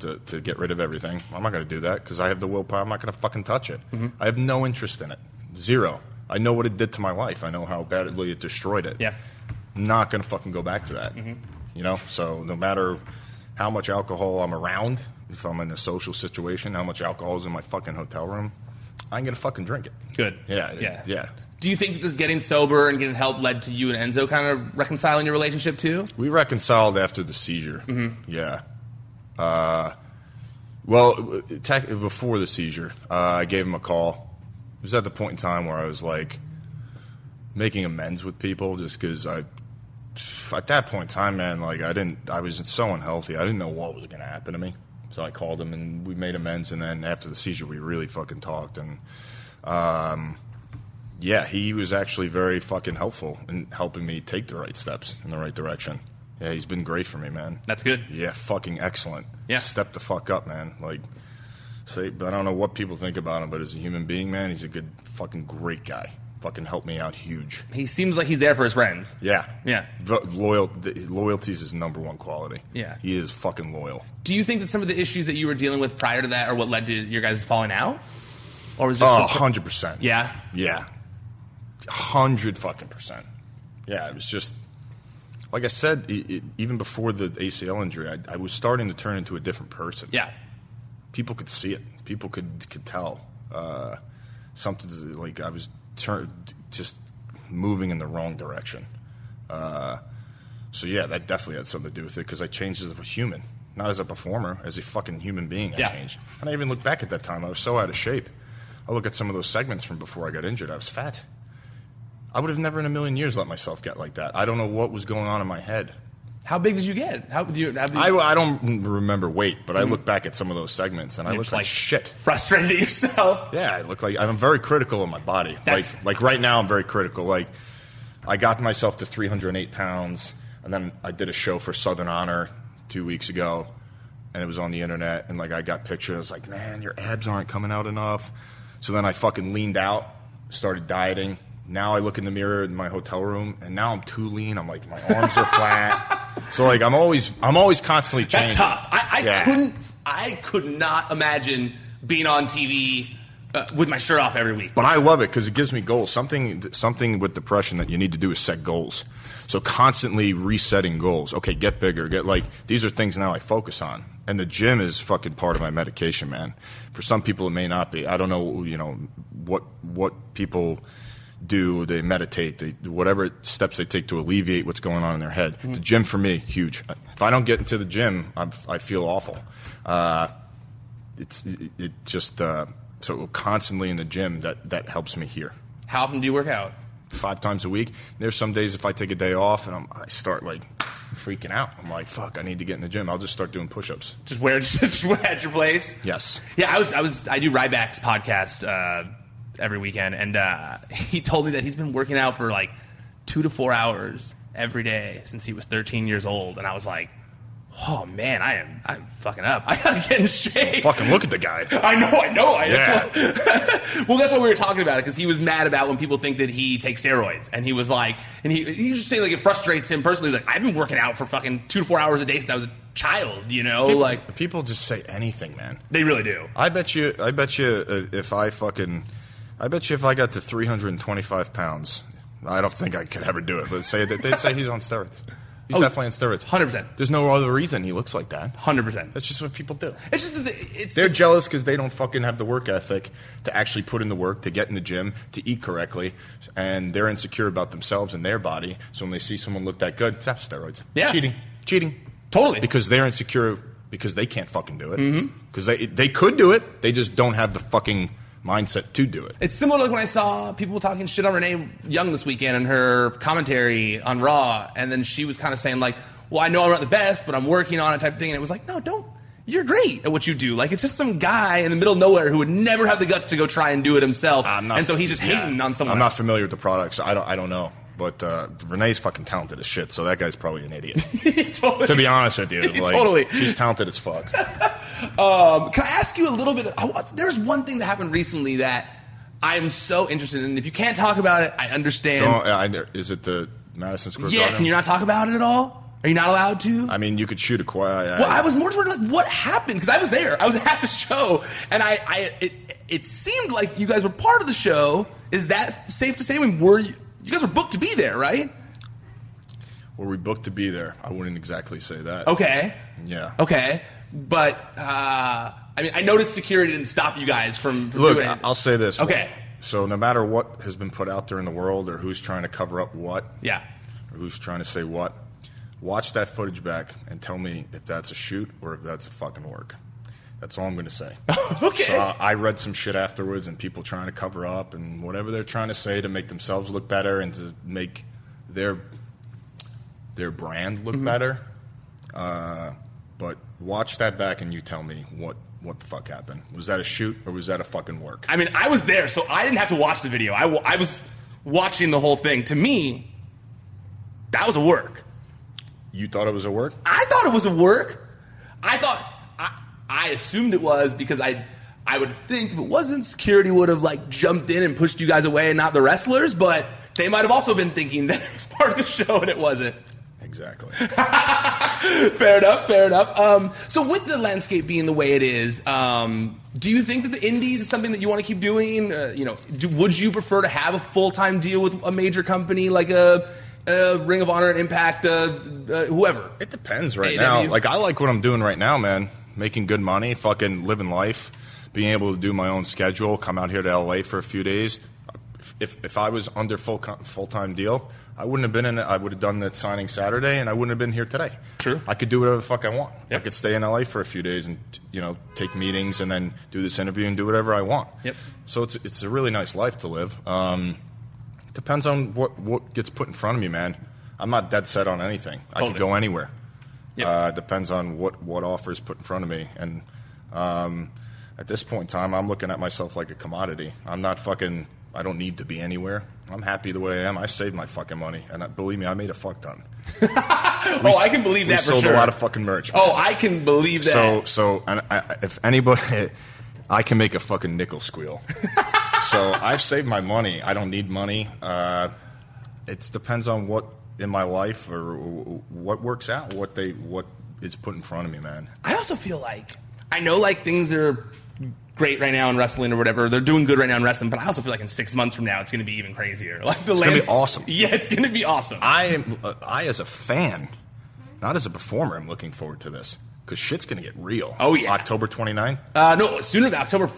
to, to get rid of everything. I'm not going to do that because I have the willpower. I'm not going to fucking touch it. Mm-hmm. I have no interest in it. Zero. I know what it did to my life. I know how badly it destroyed it. Yeah. Not going to fucking go back to that. You know? So no matter how much alcohol I'm around, if I'm in a social situation, how much alcohol is in my fucking hotel room, I ain't going to fucking drink it. Good. Yeah. Yeah. Yeah. Do you think that this getting sober and getting help led to you and Enzo kind of reconciling your relationship too? We reconciled after the seizure. Yeah. Uh, well, tech, before the seizure, uh, I gave him a call. It was at the point in time where I was like making amends with people, just because I, at that point in time, man, like I didn't, I was so unhealthy. I didn't know what was going to happen to me. So I called him and we made amends. And then after the seizure, we really fucking talked. And um, yeah, he was actually very fucking helpful in helping me take the right steps in the right direction. Yeah, he's been great for me, man. That's good. Yeah, fucking excellent. Yeah. Step the fuck up, man. Like, say, I don't know what people think about him, but as a human being, man, he's a good, fucking great guy. Fucking helped me out huge. He seems like he's there for his friends. Yeah. Yeah. V- loyal, th- loyalty is his number one quality. Yeah. He is fucking loyal. Do you think that some of the issues that you were dealing with prior to that are what led to your guys falling out? Or was Oh, just 100%. Yeah. Yeah. 100 fucking percent. Yeah, it was just, like I said, it, it, even before the ACL injury, I, I was starting to turn into a different person. Yeah. people could see it. People could could tell uh, something like I was turn, just moving in the wrong direction. Uh, so yeah, that definitely had something to do with it because I changed as a human, not as a performer, as a fucking human being. Yeah. I changed, and I even look back at that time. I was so out of shape. I look at some of those segments from before I got injured. I was fat. I would have never in a million years let myself get like that. I don't know what was going on in my head. How big did you get? How do you? How did you I, I don't remember weight, but I mm-hmm. look back at some of those segments and I look like, like- shit. frustrated at yourself? Yeah, I look like I'm very critical of my body. That's- like like right now, I'm very critical. Like I got myself to 308 pounds, and then I did a show for Southern Honor two weeks ago, and it was on the internet, and like I got pictures. I was like, man, your abs aren't coming out enough. So then I fucking leaned out, started dieting. Now I look in the mirror in my hotel room, and now I'm too lean. I'm like my arms are flat. So like I'm always I'm always constantly changing. That's tough. I, I Yeah. couldn't. I could not imagine being on TV uh, with my shirt off every week. But I love it because it gives me goals. Something, something with depression that you need to do is set goals. So constantly resetting goals. Okay, get bigger. Get like these are things now I focus on. And the gym is fucking part of my medication, man. For some people, it may not be. I don't know, you know, what what people do. They meditate. They whatever steps they take to alleviate what's going on in their head. The gym for me, huge. If I don't get into the gym, I'm, I feel awful. Uh, it's it, it just uh, so constantly in the gym that that helps me here How often do you work out? five times a week. There's some days if I take a day off and I'm, I start like freaking out. I'm like, fuck, I need to get in the gym. I'll just start doing push-ups. Just where? Just where at your place? Yes. Yeah, I was. I was. I do Ryback's podcast uh, every weekend, and uh, he told me that he's been working out for like two to four hours every day since he was 13 years old, and I was like, "Oh man, I am. I'm fucking up. I gotta get in shape." Fucking look at the guy. I know, I know. I, Yeah. that's what, well, that's what we were talking about it because he was mad about when people think that he takes steroids, and he was like, and he he was just saying like it frustrates him personally. He's like, I've been working out for fucking two to four hours a day since I was a child. You know, People, like people just say anything, man. they really do. I bet you. I bet you uh, if I fucking, I bet you if I got to 325 pounds, I don't think I could ever do it. But say that they'd say he's on steroids. He's Oh, definitely on steroids. 100%. There's no other reason he looks like that. Hundred percent. That's just what people do. It's just it's They're jealous because they don't fucking have the work ethic to actually put in the work, to get in the gym, to eat correctly, and they're insecure about themselves and their body. So when they see someone look that good, that's steroids. Yeah. cheating, cheating, Totally. because they're insecure because they can't fucking do it. Mm-hmm. Because they they could do it, they just don't have the fucking mindset to do it. It's similar to like when I saw people talking shit on Renee Young this weekend and her commentary on Raw, and then she was kind of saying like, "Well, I know I'm not the best, but I'm working on it," type of thing. And it was like, no, don't. You're great at what you do. Like it's just some guy in the middle of nowhere who would never have the guts to go try and do it himself, I'm not and so he's just yeah. hating on someone. I'm not else. familiar with the products. I don't. I don't know. But uh, Renee's fucking talented as shit, so that guy's probably an idiot. totally. to be honest with you, like, Totally. she's talented as fuck. Um, can I ask you a little bit? I, there's one thing that happened recently that I am so interested in. If you can't talk about it, I understand. I, is it the Madison Square yeah, Garden? can you not talk about it at all? Are you not allowed to? I mean, you could shoot a quiet. Well, I was more toward like what happened because I was there. I was at the show, and I, I it, it seemed like you guys were part of the show. Is that safe to say? I mean, were you? You guys were booked to be there, right? Were we booked to be there? I wouldn't exactly say that. Okay. Yeah. Okay. But uh, I mean, I noticed security didn't stop you guys from, from Look, doing it. I'll say this. Okay. So no matter what has been put out there in the world, or who's trying to cover up what, Yeah. or who's trying to say what, watch that footage back and tell me if that's a shoot or if that's a fucking work. That's all I'm going to say. Okay. So I read some shit afterwards, and people trying to cover up and whatever they're trying to say to make themselves look better and to make their their brand look better. Uh, but watch that back, and you tell me what what the fuck happened. Was that a shoot or was that a fucking work? I mean, I was there, so I didn't have to watch the video. I, I was watching the whole thing. To me, that was a work. You thought it was a work? I thought it was a work. I thought I assumed it was because I I would think if it wasn't, security would have like jumped in and pushed you guys away and not the wrestlers. But they might have also been thinking that it was part of the show and it wasn't. Exactly. fair enough. Fair enough. Um, so with the landscape being the way it is, um, do you think that the indies is something that you want to keep doing? Uh, you know, do, would you prefer to have a full time deal with a major company like a, a Ring of Honor, an Impact, uh, uh, whoever? It depends right now. Like I like what I'm doing right now, man. Making good money, fucking living life, being able to do my own schedule, come out here to LA for a few days. If if, I was under full full time deal, I wouldn't have been in it. I would have done the signing Saturday, and I wouldn't have been here today. True. I could do whatever the fuck I want. Yep. I could stay in LA for a few days and you know take meetings and then do this interview and do whatever I want. Yep. So it's it's a really nice life to live. Um, depends on what what gets put in front of me, man. I'm not dead set on anything. I could go anywhere. Yep. Uh, depends on what what offer is put in front of me, and um, at this point in time, I'm looking at myself like a commodity. I'm not fucking. I don't need to be anywhere. I'm happy the way I am. I saved my fucking money, and I, believe me, I made a fuck ton. oh, I can believe we that for sold sure. a lot of fucking merch. man. Oh, I can believe that. So, so, and I, if anybody, I can make a fucking nickel squeal. so I've saved my money. I don't need money. Uh, it depends on what in my life or what works out. What they, what is put in front of me, man. I also feel like I know like things are great right now in wrestling or whatever. They're doing good right now in wrestling, but I also feel like in six months from now it's going to be even crazier. Like the It's gonna be awesome. Yeah, it's going to be awesome. I am, uh, I as a fan, not as a performer, I'm looking forward to this because shit's gonna get real. Oh, yeah. October 29. Uh, no, sooner than October.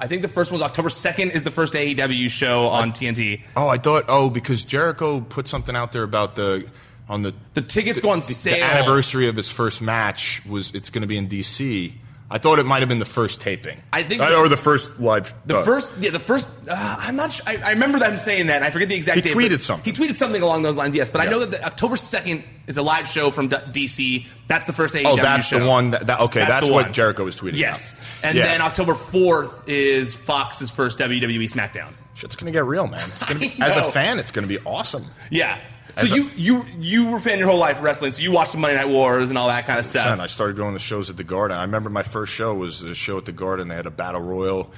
I think the first one's October second is the first AEW show on TNT. Oh, I thought. Oh, because Jericho put something out there about the on the The tickets go on the, sale. the anniversary of his first match was it's going to be in DC. I thought it might have been the first taping. I think Uh, the- or the first live. The uh, first, yeah, the first. Uh, I'm not. Sure, I, I remember them saying that. And I forget the exact. He date, tweeted something. He tweeted something along those lines. Yes, but I know that the, October second is a live show from D- DC. That's the first AEW Oh, that's show. the one. That, that, okay, that's, the what one. Jericho was tweeting. Yes, about. and Yeah. then October fourth is Fox's first WWE SmackDown. shit's going to get real, man. It's gonna be, as a fan, it's going to be awesome. Yeah. So you you you were a fan your whole life of wrestling. So you watched the Monday Night Wars and all that kind of stuff. Son, I started going to shows at the Garden. I remember my first show was a show at the Garden. They had a battle royal,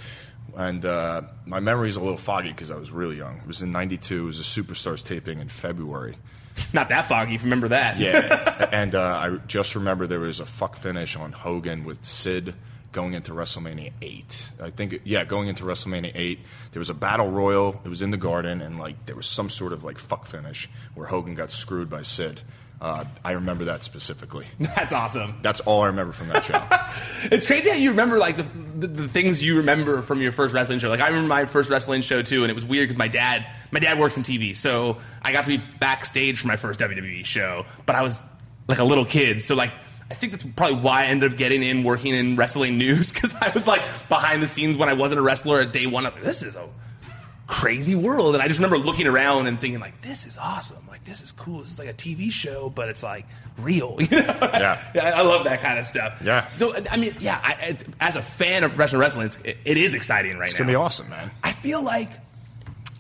and uh, my memory's a little foggy because I was really young. It was in '92. It was a Superstars taping in February. Not that foggy. If you remember that. Yeah, and uh, I just remember there was a fuck finish on Hogan with Sid going into WrestleMania eight. I think, yeah, going into WrestleMania eight, there was a battle royal. It was in the Garden, and like there was some sort of like fuck finish where Hogan got screwed by Sid. Uh, I remember that specifically. That's awesome. That's all I remember from that show. It's crazy how you remember like the, the, the things you remember from your first wrestling show. Like I remember my first wrestling show too, and it was weird because my dad my dad works in TV, so I got to be backstage for my first WWE show, but I was like a little kid, so like. I think that's probably why I ended up getting in working in wrestling news because I was like behind the scenes when I wasn't a wrestler at day one. I was like, this is a crazy world. And I just remember looking around and thinking, like, this is awesome. Like, this is cool. This is like a TV show, but it's like real. You know? Yeah. I, I love that kind of stuff. Yeah. So, I mean, yeah, I, as a fan of professional wrestling, it's, it, it is exciting right It's now. It's gonna be awesome, man. I feel like,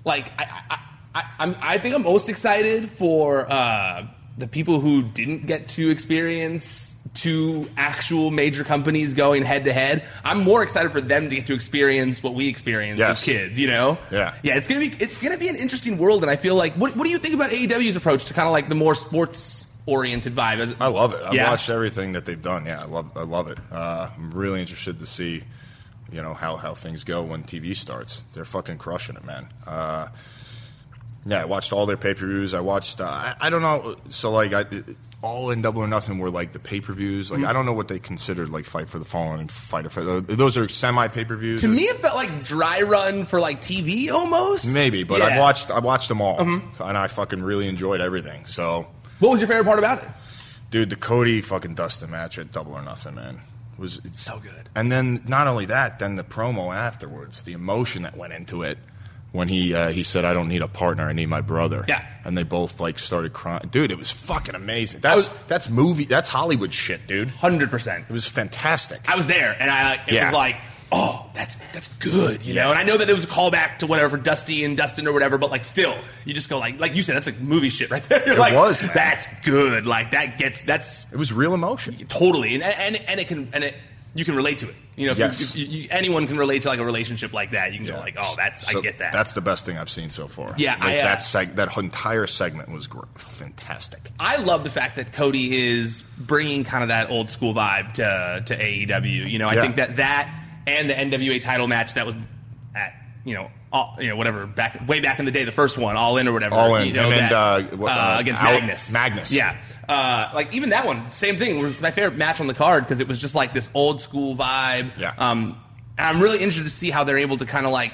like, I, I, I, I'm, I think I'm most excited for uh, the people who didn't get to experience two actual major companies going head to head. I'm more excited for them to get to experience what we experienced Yes. as kids. You know? Yeah. Yeah. It's gonna be it's gonna be an interesting world, and I feel like what, what do you think about AEW's approach to kind of like the more sports oriented vibe? As, I love it. I've Yeah. watched everything that they've done. Yeah, I love. I love it. Uh, I'm really interested to see, you know, how how things go when TV starts. They're fucking crushing it, man. Uh, yeah, I watched all their pay per views. I watched. Uh, I, I don't know. So like, I, all in Double or Nothing were like the pay per views. Mm-hmm. Like, I don't know what they considered like Fight for the Fallen and Fight of uh, Those are semi pay per views. to me, it felt like dry run for like TV almost. maybe, but Yeah. Mm-hmm. I watched. I watched them all, and I fucking really enjoyed everything. So. What was your favorite part about it? Dude, the Cody fucking Dustin match at Double or Nothing, man, was So good. And then not only that, then the promo afterwards, the emotion that went into it when he uh, he said, "I don't need a partner, I need my brother." Yeah. and they both like started crying. Dude, it was fucking amazing. That's was- that's movie. That's Hollywood shit, dude. Hundred percent. It was fantastic. I was there, and I it Yeah. was like, oh, that's that's good, you Yeah. know. And I know that it was a callback to whatever for Dusty and Dustin or whatever, but like still, you just go like, like you said, that's like movie shit right there. You're It like, was, man. that's good. Like that gets that's it was real emotion. totally, and and and it can and it you can relate to it. You know, if Yes. you, if you, anyone can relate to like a relationship like that. You can Yeah. go like, oh, that's So I get that. That's the best thing I've seen so far. Yeah, like I, uh, that seg- that entire segment was gr- fantastic. I love the fact that Cody is bringing kind of that old school vibe to to AEW. You know, I Yeah. think that that and the NWA title match that was at you know all, you know whatever back way back in the day, the first one, All In or whatever. All In. you know, and, that, uh, uh, uh, against Al- Magnus. Magnus. yeah. Uh, like even that one, same thing. Was my favorite match on the card because it was just like this old school vibe. Yeah. Um, and I'm really interested to see how they're able to kind of like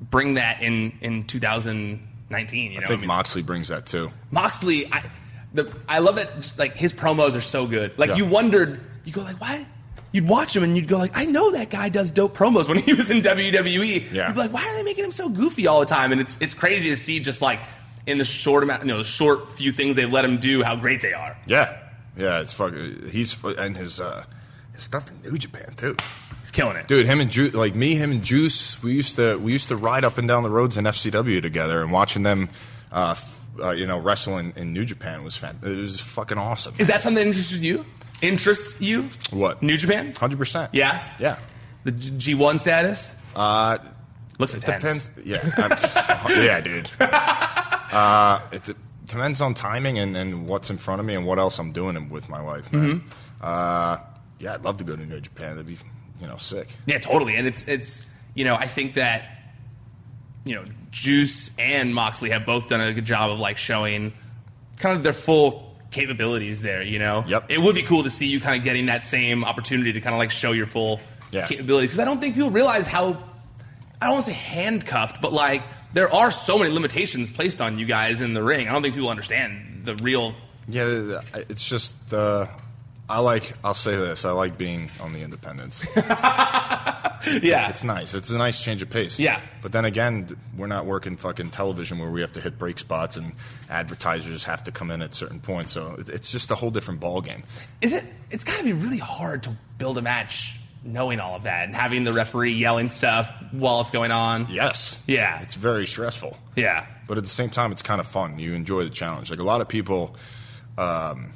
bring that in in 2019. You know, I think mean, Moxley brings that too. Moxley, I, the, I love that. Just like his promos are so good. Like Yeah. you wondered, you go like, why? You'd watch him and you'd go like, I know that guy does dope promos when he was in WWE. Yeah. You'd be like, why are they making him so goofy all the time? And it's it's crazy to see just like in the short amount, you know, the short few things they've let him do, how great they are. Yeah, yeah, it's fucking. He's and his uh, his stuff in New Japan too. He's killing it. Dude, him and Juice, like me, him and Juice, we used to we used to ride up and down the roads in FCW together, and watching them, uh, f- uh, you know, wrestling in, New Japan was fan- it was fucking awesome. Is that something that interests you? Interests you? What? New Japan? Hundred percent. Yeah. yeah. The G one status Uh, looks intense. depends. Yeah, yeah, dude. Uh, it de- depends on timing and, and what's in front of me and what else I'm doing with my life. Man. Mm-hmm. Uh, yeah, I'd love to go to New Japan. That'd be, you know, sick. Yeah, totally. And it's it's you know I think that you know Juice and Moxley have both done a good job of like showing kind of their full capabilities there. You know, Yep. It would be cool to see you kind of getting that same opportunity to kind of like show your full Yeah. capabilities because I don't think people realize how I don't want to say handcuffed, but like there are so many limitations placed on you guys in the ring. I don't think people understand the real. Yeah, it's just uh, I like. I'll say this: I like being on the independents. Yeah, it's nice. It's a nice change of pace. Yeah. But then again, we're not working fucking television where we have to hit break spots and advertisers have to come in at certain points. So it's just a whole different ball game. Is it? It's got to be really hard to build a match knowing all of that and having the referee yelling stuff while it's going on. Yes. Yeah. It's very stressful. Yeah. But at the same time, it's kind of fun. You enjoy the challenge. Like a lot of people, um,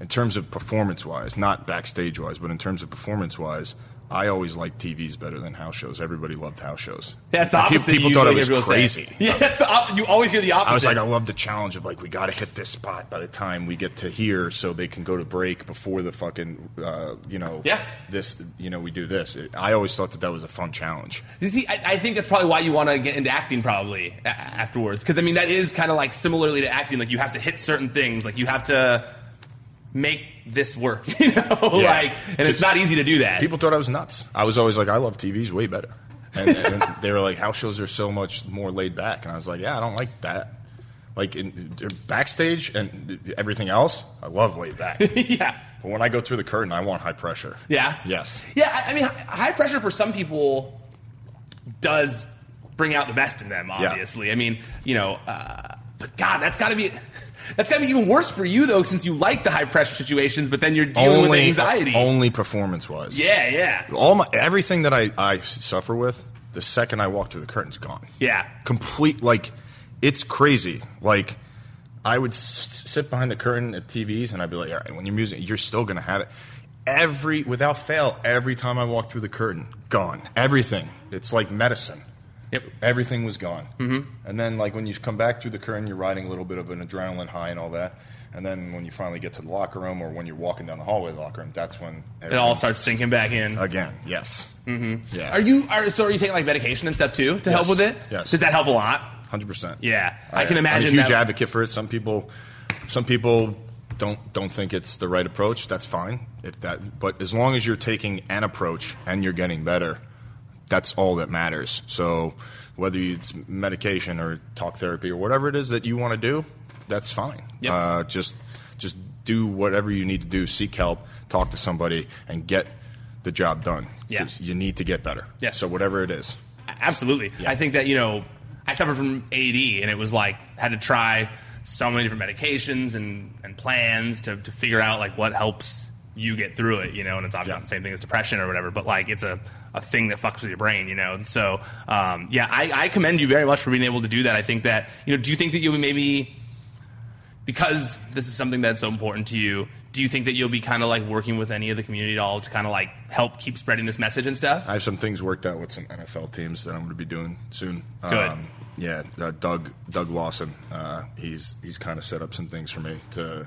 in terms of performance wise, not backstage wise, but in terms of performance wise, I always liked TVs better than house shows. Everybody loved house shows. That's the Like, opposite. People, people thought it was say. crazy. Yeah, that's the op- you always hear the opposite. I was like, I love the challenge of like we got to hit this spot by the time we get to here, so they can go to break before the fucking, uh, you know, Yeah. This, you know, we do this. It, I always thought that that was a fun challenge. You see, I, I think that's probably why you want to get into acting probably a- afterwards. Because I mean, that is kind of like similarly to acting. Like you have to hit certain things. Like you have to make this work. You know, Yeah. like, and it's not easy to do that. People thought I was nuts. I was always like, I love TVs way better. And, and they were like, house shows are so much more laid back. And I was like, yeah, I don't like that. Like in, backstage and everything else, I love laid back. yeah. But when I go through the curtain, I want high pressure. Yeah. Yes. Yeah. I I mean, high pressure for some people does bring out the best in them. Yeah. Obviously. I mean, you know, uh, but God, that's got to be. That's got to be even worse for you though, since you like the high pressure situations, but then you're dealing with anxiety. Only performance wise. yeah, yeah, All my everything that I, I suffer with, the second I walk through the curtain's gone. yeah. Complete like it's crazy. Like I would s- sit behind the curtain at TVs and I'd be like, all right, when you're music, you're still gonna have it. Every without fail, every time I walk through the curtain, gone. Everything. It's like medicine. Yep. Everything was gone. Mm-hmm. And then, like, when you come back through the curtain, you're riding a little bit of an adrenaline high and all that. And then when you finally get to the locker room or when you're walking down the hallway of the locker room, that's when It all starts sinking back in. again. Yes. Mm-hmm. Yeah. Are you are so? Are you taking like medication and stuff too to help with it? Yes. Does that help a lot? Hundred percent. Yeah. I can I'm imagine a huge that- advocate for it. Some people, some people don't don't think it's the right approach. That's fine. If that, but as long as you're taking an approach and you're getting better, that's all that matters. So whether it's medication or talk therapy or whatever it is that you want to do, that's fine. Yep. Uh, just just do whatever you need to do. Seek help. Talk to somebody and get the job done. Yeah. You need to get better. Yes. So whatever it is. Absolutely. Yeah. I think that, you know, I suffered from AD and it was like, had to try so many different medications and, and plans to, to figure out like what helps you get through it, you know, and it's obviously Yeah. not the same thing as depression or whatever, but like it's a, a thing that fucks with your brain, you know? And so, um, yeah, I, I commend you very much for being able to do that. I think that, you know, do you think that you'll maybe, because this is something that's so important to you, do you think that you'll be kind of like working with any of the community at all to kind of like help keep spreading this message and stuff? I have some things worked out with some NFL teams that I'm going to be doing soon. Um, Good. yeah, uh, Doug Doug Lawson. Uh, he's he's kind of set up some things for me to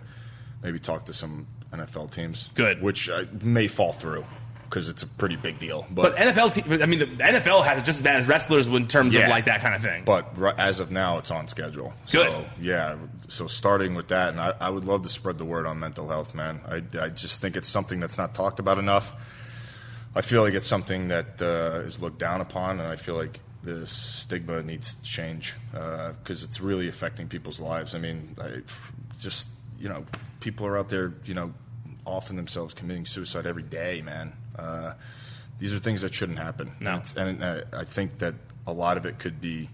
maybe talk to some NFL teams. Good. which uh, may fall through because it's a pretty big deal. But But NFL, te- I mean, the NFL has it just as bad as wrestlers in terms of like that kind of thing. But ri- as of now, it's on schedule. So, Good. yeah. So starting with that, and I, I would love to spread the word on mental health, man. I, I just think it's something that's not talked about enough. I feel like it's something that uh, is looked down upon, and I feel like the stigma needs to change because it's really affecting people's lives. I mean, I, just you know, people are out there, you know, offing themselves, committing suicide every day, man. Uh, these are things that shouldn't happen. No. And uh, I think that a lot of it could be,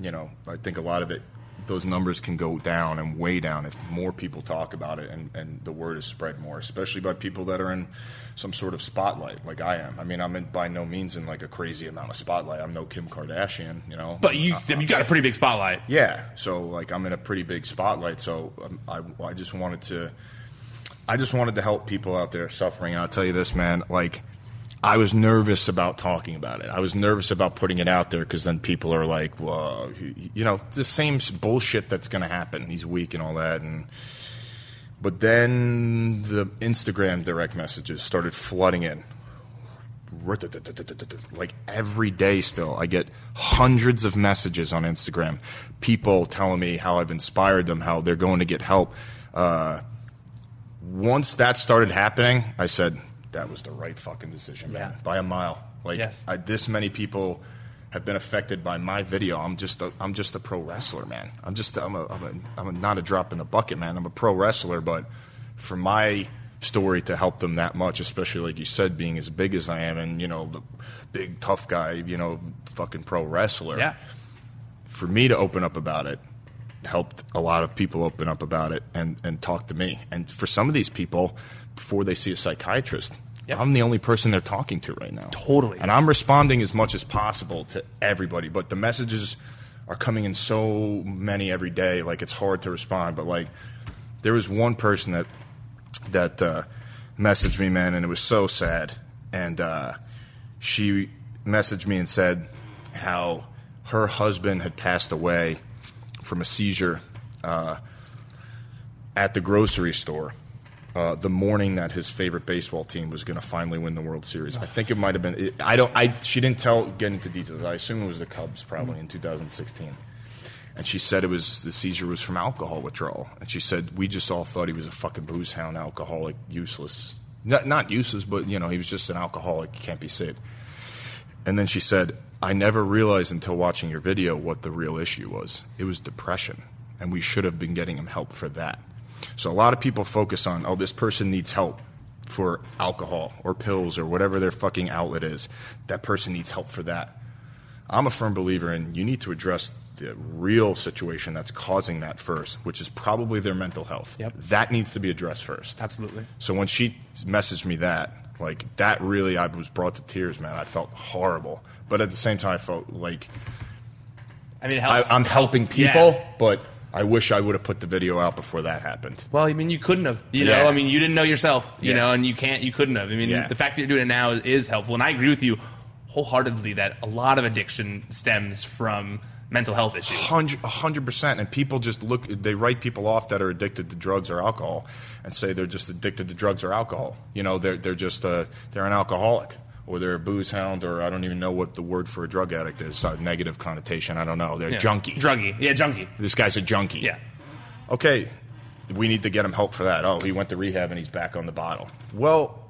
you know, I think a lot of it, those numbers can go down and way down if more people talk about it and, and the word is spread more, especially by people that are in some sort of spotlight, like I am. I mean, I'm in, by no means in like a crazy amount of spotlight. I'm no Kim Kardashian, you know. but you, Uh, you got a pretty big spotlight. yeah, so like I'm in a pretty big spotlight, so um, I, I just wanted to, I just wanted to help people out there suffering. And I'll tell you this, man, like I was nervous about talking about it. I was nervous about putting it out there because then people are like, well, you know, the same bullshit that's going to happen. He's weak and all that, and but then the Instagram direct messages started flooding in like every day still i get hundreds of messages on instagram people telling me how i've inspired them how they're going to get help uh, once that started happening i said that was the right fucking decision man Yeah. by a mile like Yes. I, this many people have been affected by my video i'm just a, i'm just a pro wrestler man i'm just i'm a, I'm, a, I'm a, not a drop in the bucket man i'm a pro wrestler but for my story to help them that much, especially like you said, being as big as I am and, you know, the big tough guy, you know, fucking pro wrestler. Yeah. For me to open up about it helped a lot of people open up about it and, and talk to me. And for some of these people, before they see a psychiatrist, Yep. I'm the only person they're talking to right now. Totally. And I'm responding as much as possible to everybody, but the messages are coming in so many every day, like it's hard to respond. But like, there was one person that that uh, messaged me, man, and it was so sad. and uh, she messaged me and said how her husband had passed away from a seizure uh, at the grocery store uh, the morning that his favorite baseball team was going to finally win the World Series. I think it might have been. I don't. I she didn't tell get into details. I assume it was the Cubs, probably in 2016. And she said it was the seizure was from alcohol withdrawal. And she said we just all thought he was a fucking booze hound, alcoholic, useless. Not, not useless, but you know he was just an alcoholic. Can't be saved. And then she said, I never realized until watching your video what the real issue was. It was depression, and we should have been getting him help for that. So a lot of people focus on, oh, this person needs help for alcohol or pills or whatever their fucking outlet is. That person needs help for that. I'm a firm believer in you need to address the real situation that's causing that first, which is probably their mental health. Yep. That needs to be addressed first. Absolutely. So when she messaged me that, like that really, I was brought to tears, man. I felt horrible, but at the same time, I felt like I mean, I, I'm helping people, Yeah. but I wish I would have put the video out before that happened. Well, I mean, you couldn't have. You Yeah. know, I mean, you didn't know yourself. You Yeah. know, and you can't. You couldn't have. I mean, Yeah. the fact that you're doing it now is, is helpful, and I agree with you wholeheartedly that a lot of addiction stems from mental health issues. Hundred, a hundred percent. And people just look, they write people off that are addicted to drugs or alcohol and say they're just addicted to drugs or alcohol. You know, they're, they're just, uh, they're an alcoholic or they're a booze hound or I don't even know what the word for a drug addict is. A negative connotation. I don't know. They're Yeah. junkie. Druggie. Yeah, junkie. This guy's a junkie. Yeah. Okay, we need to get him help for that. Oh, he went to rehab and he's back on the bottle. Well,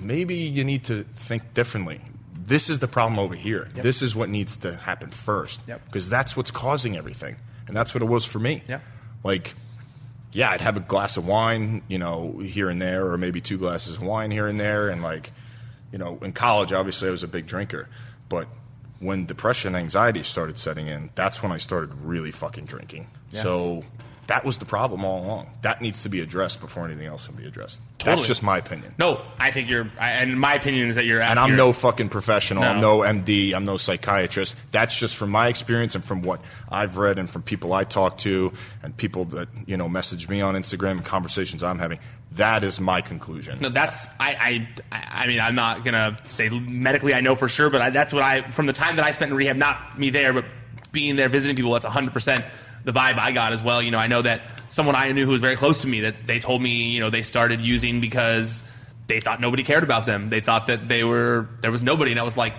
maybe you need to think differently. This is the problem over here. This is what needs to happen first. Yep. Because that's what's causing everything. And that's what it was for me. Yeah. Like, yeah, I'd have a glass of wine, you know, here and there, or maybe two glasses of wine here and there. And, like, you know, in college, obviously, I was a big drinker. But when depression and anxiety started setting in, that's when I started really fucking drinking. Yeah. So that was the problem all along. That needs to be addressed before anything else can be addressed. Totally. That's just my opinion. No, I think you're. I, and my opinion is that you're. And I'm you're- no fucking professional. I'm No. no MD. I'm no psychiatrist. That's just from my experience and from what I've read and from people I talk to and people that you know message me on Instagram and conversations I'm having. That is my conclusion. No, that's I, I. I mean, I'm not gonna say medically I know for sure, but I, that's what I from the time that I spent in rehab, not me there, but being there visiting people. That's 100 percent the vibe I got as well. You know, I know that someone I knew who was very close to me that they told me, you know, they started using because they thought nobody cared about them. They thought that they were there was nobody, and I was like.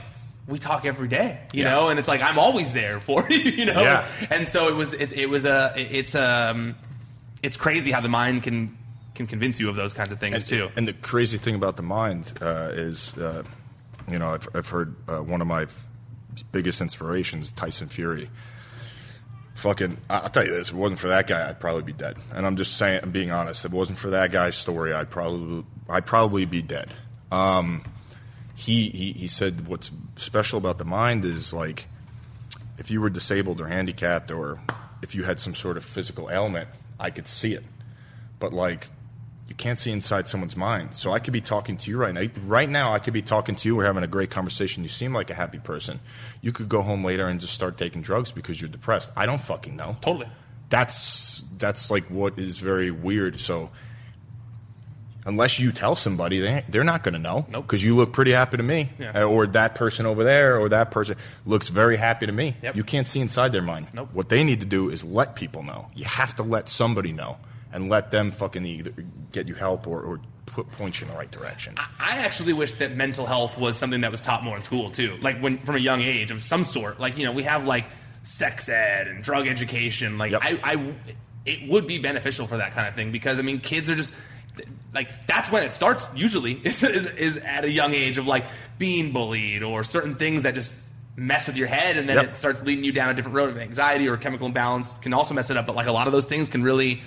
We talk every day, you Yeah. know, and it's like I'm always there for you, you know. Yeah. And so it was, it, it was a, it's um, it's crazy how the mind can can convince you of those kinds of things and, too. And the crazy thing about the mind uh, is, uh, you know, I've, I've heard uh, one of my f- biggest inspirations, Tyson Fury. Fucking, I'll tell you this: if it wasn't for that guy, I'd probably be dead. And I'm just saying, I'm being honest. If it wasn't for that guy's story, I'd probably, I'd probably be dead. Um, he, he, he said what's special about the mind is like, if you were disabled or handicapped, or if you had some sort of physical ailment, I could see it but like you can't see inside someone's mind. So I could be talking to you right now. Right now, I could be talking to you. We're having a great conversation. You seem like a happy person. You could go home later and just start taking drugs because you're depressed. I don't fucking know. Totally. That's that's like what is very weird. So unless you tell somebody, they they're not going to know. Nope. Because you look pretty happy to me, Yeah. Uh, or that person over there, or that person looks very happy to me. Yep. You can't see inside their mind. Nope. What they need to do is let people know. You have to let somebody know and let them fucking either get you help or, or put, point you in the right direction. I actually wish that mental health was something that was taught more in school too. Like when from a young age of some sort. Like you know we have like sex ed and drug education. Like Yep. I, I, it would be beneficial for that kind of thing because I mean kids are just like that's when it starts usually is, is, is at a young age of like being bullied or certain things that just mess with your head and then Yep. it starts leading you down a different road of anxiety or chemical imbalance can also mess it up but like a lot of those things can really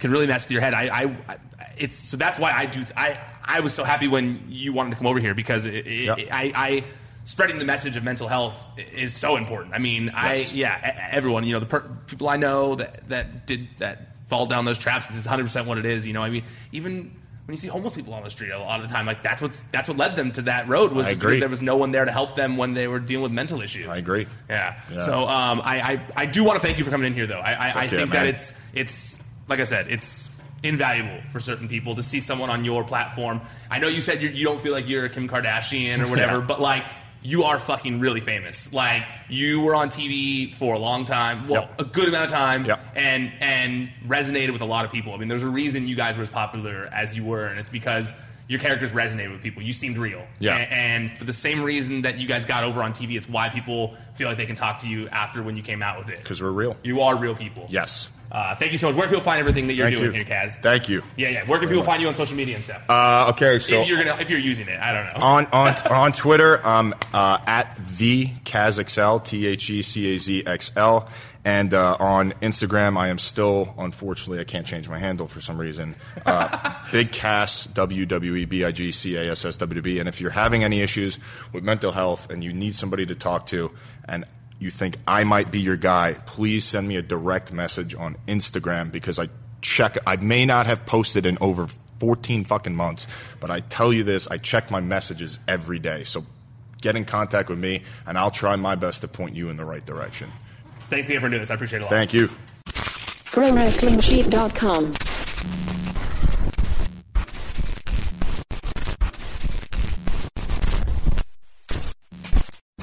can really mess with your head. I, I, it's so that's why I do. I, I was so happy when you wanted to come over here because it, it, Yep. I, I, spreading the message of mental health is so important. I mean, Yes. I, yeah, everyone, you know, the per- people I know that that did that fall down those traps. This is 100 percent what it is. You know, I mean, even. When you see homeless people on the street, a lot of the time, like that's what's that's what led them to that road was I because agree. there was no one there to help them when they were dealing with mental issues. I agree. Yeah. Yeah. So um, I, I I do want to thank you for coming in here, though. I I, I think that it's it's like I said, it's invaluable for certain people to see someone on your platform. I know you said you do not feel like you're a Kim Kardashian or whatever, Yeah. but like you are fucking really famous. Like you were on TV for a long time, well, Yep. a good amount of time, Yep. and and resonated with a lot of people. I mean, there's a reason you guys were as popular as you were, and it's because your characters resonated with people. You seemed real, Yeah. A- And, for the same reason that you guys got over on TV, it's why people feel like they can talk to you after when you came out with it. Because we're real. You are real people. Yes. Uh, thank you so much. Where can people find everything that you're Thank doing you. here, Kaz? Thank you. Yeah, yeah. Where can people find you on social media and stuff? Uh, okay, so if you're gonna, if you're using it, I don't know. on on on Twitter, um, uh, at the CazXL, T H E C A Z X L, and uh, on Instagram, I am still, unfortunately, I can't change my handle for some reason. Uh, Big Cass, W W E B I G C A S S W B. And if you're having any issues with mental health and you need somebody to talk to, and you think I might be your guy, please send me a direct message on Instagram because I check. I may not have posted in over 14 fucking months, but I tell you this, I check my messages every day. So get in contact with me, and I'll try my best to point you in the right direction. Thanks again for doing this. I appreciate it a lot. Thank you. ProWrestlingSheet.com.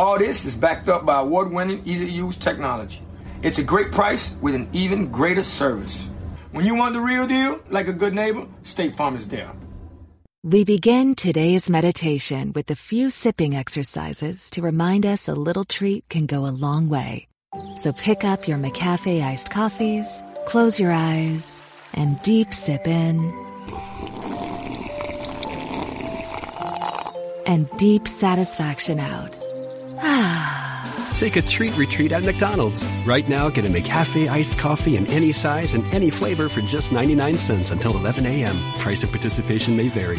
All this is backed up by award winning, easy to use technology. It's a great price with an even greater service. When you want the real deal, like a good neighbor, State Farm is there. We begin today's meditation with a few sipping exercises to remind us a little treat can go a long way. So pick up your McCafe iced coffees, close your eyes, and deep sip in. And deep satisfaction out. Take a treat retreat at McDonald's. Right now, get a McCafe iced coffee in any size and any flavor for just 99 cents until 11 a.m. Price of participation may vary.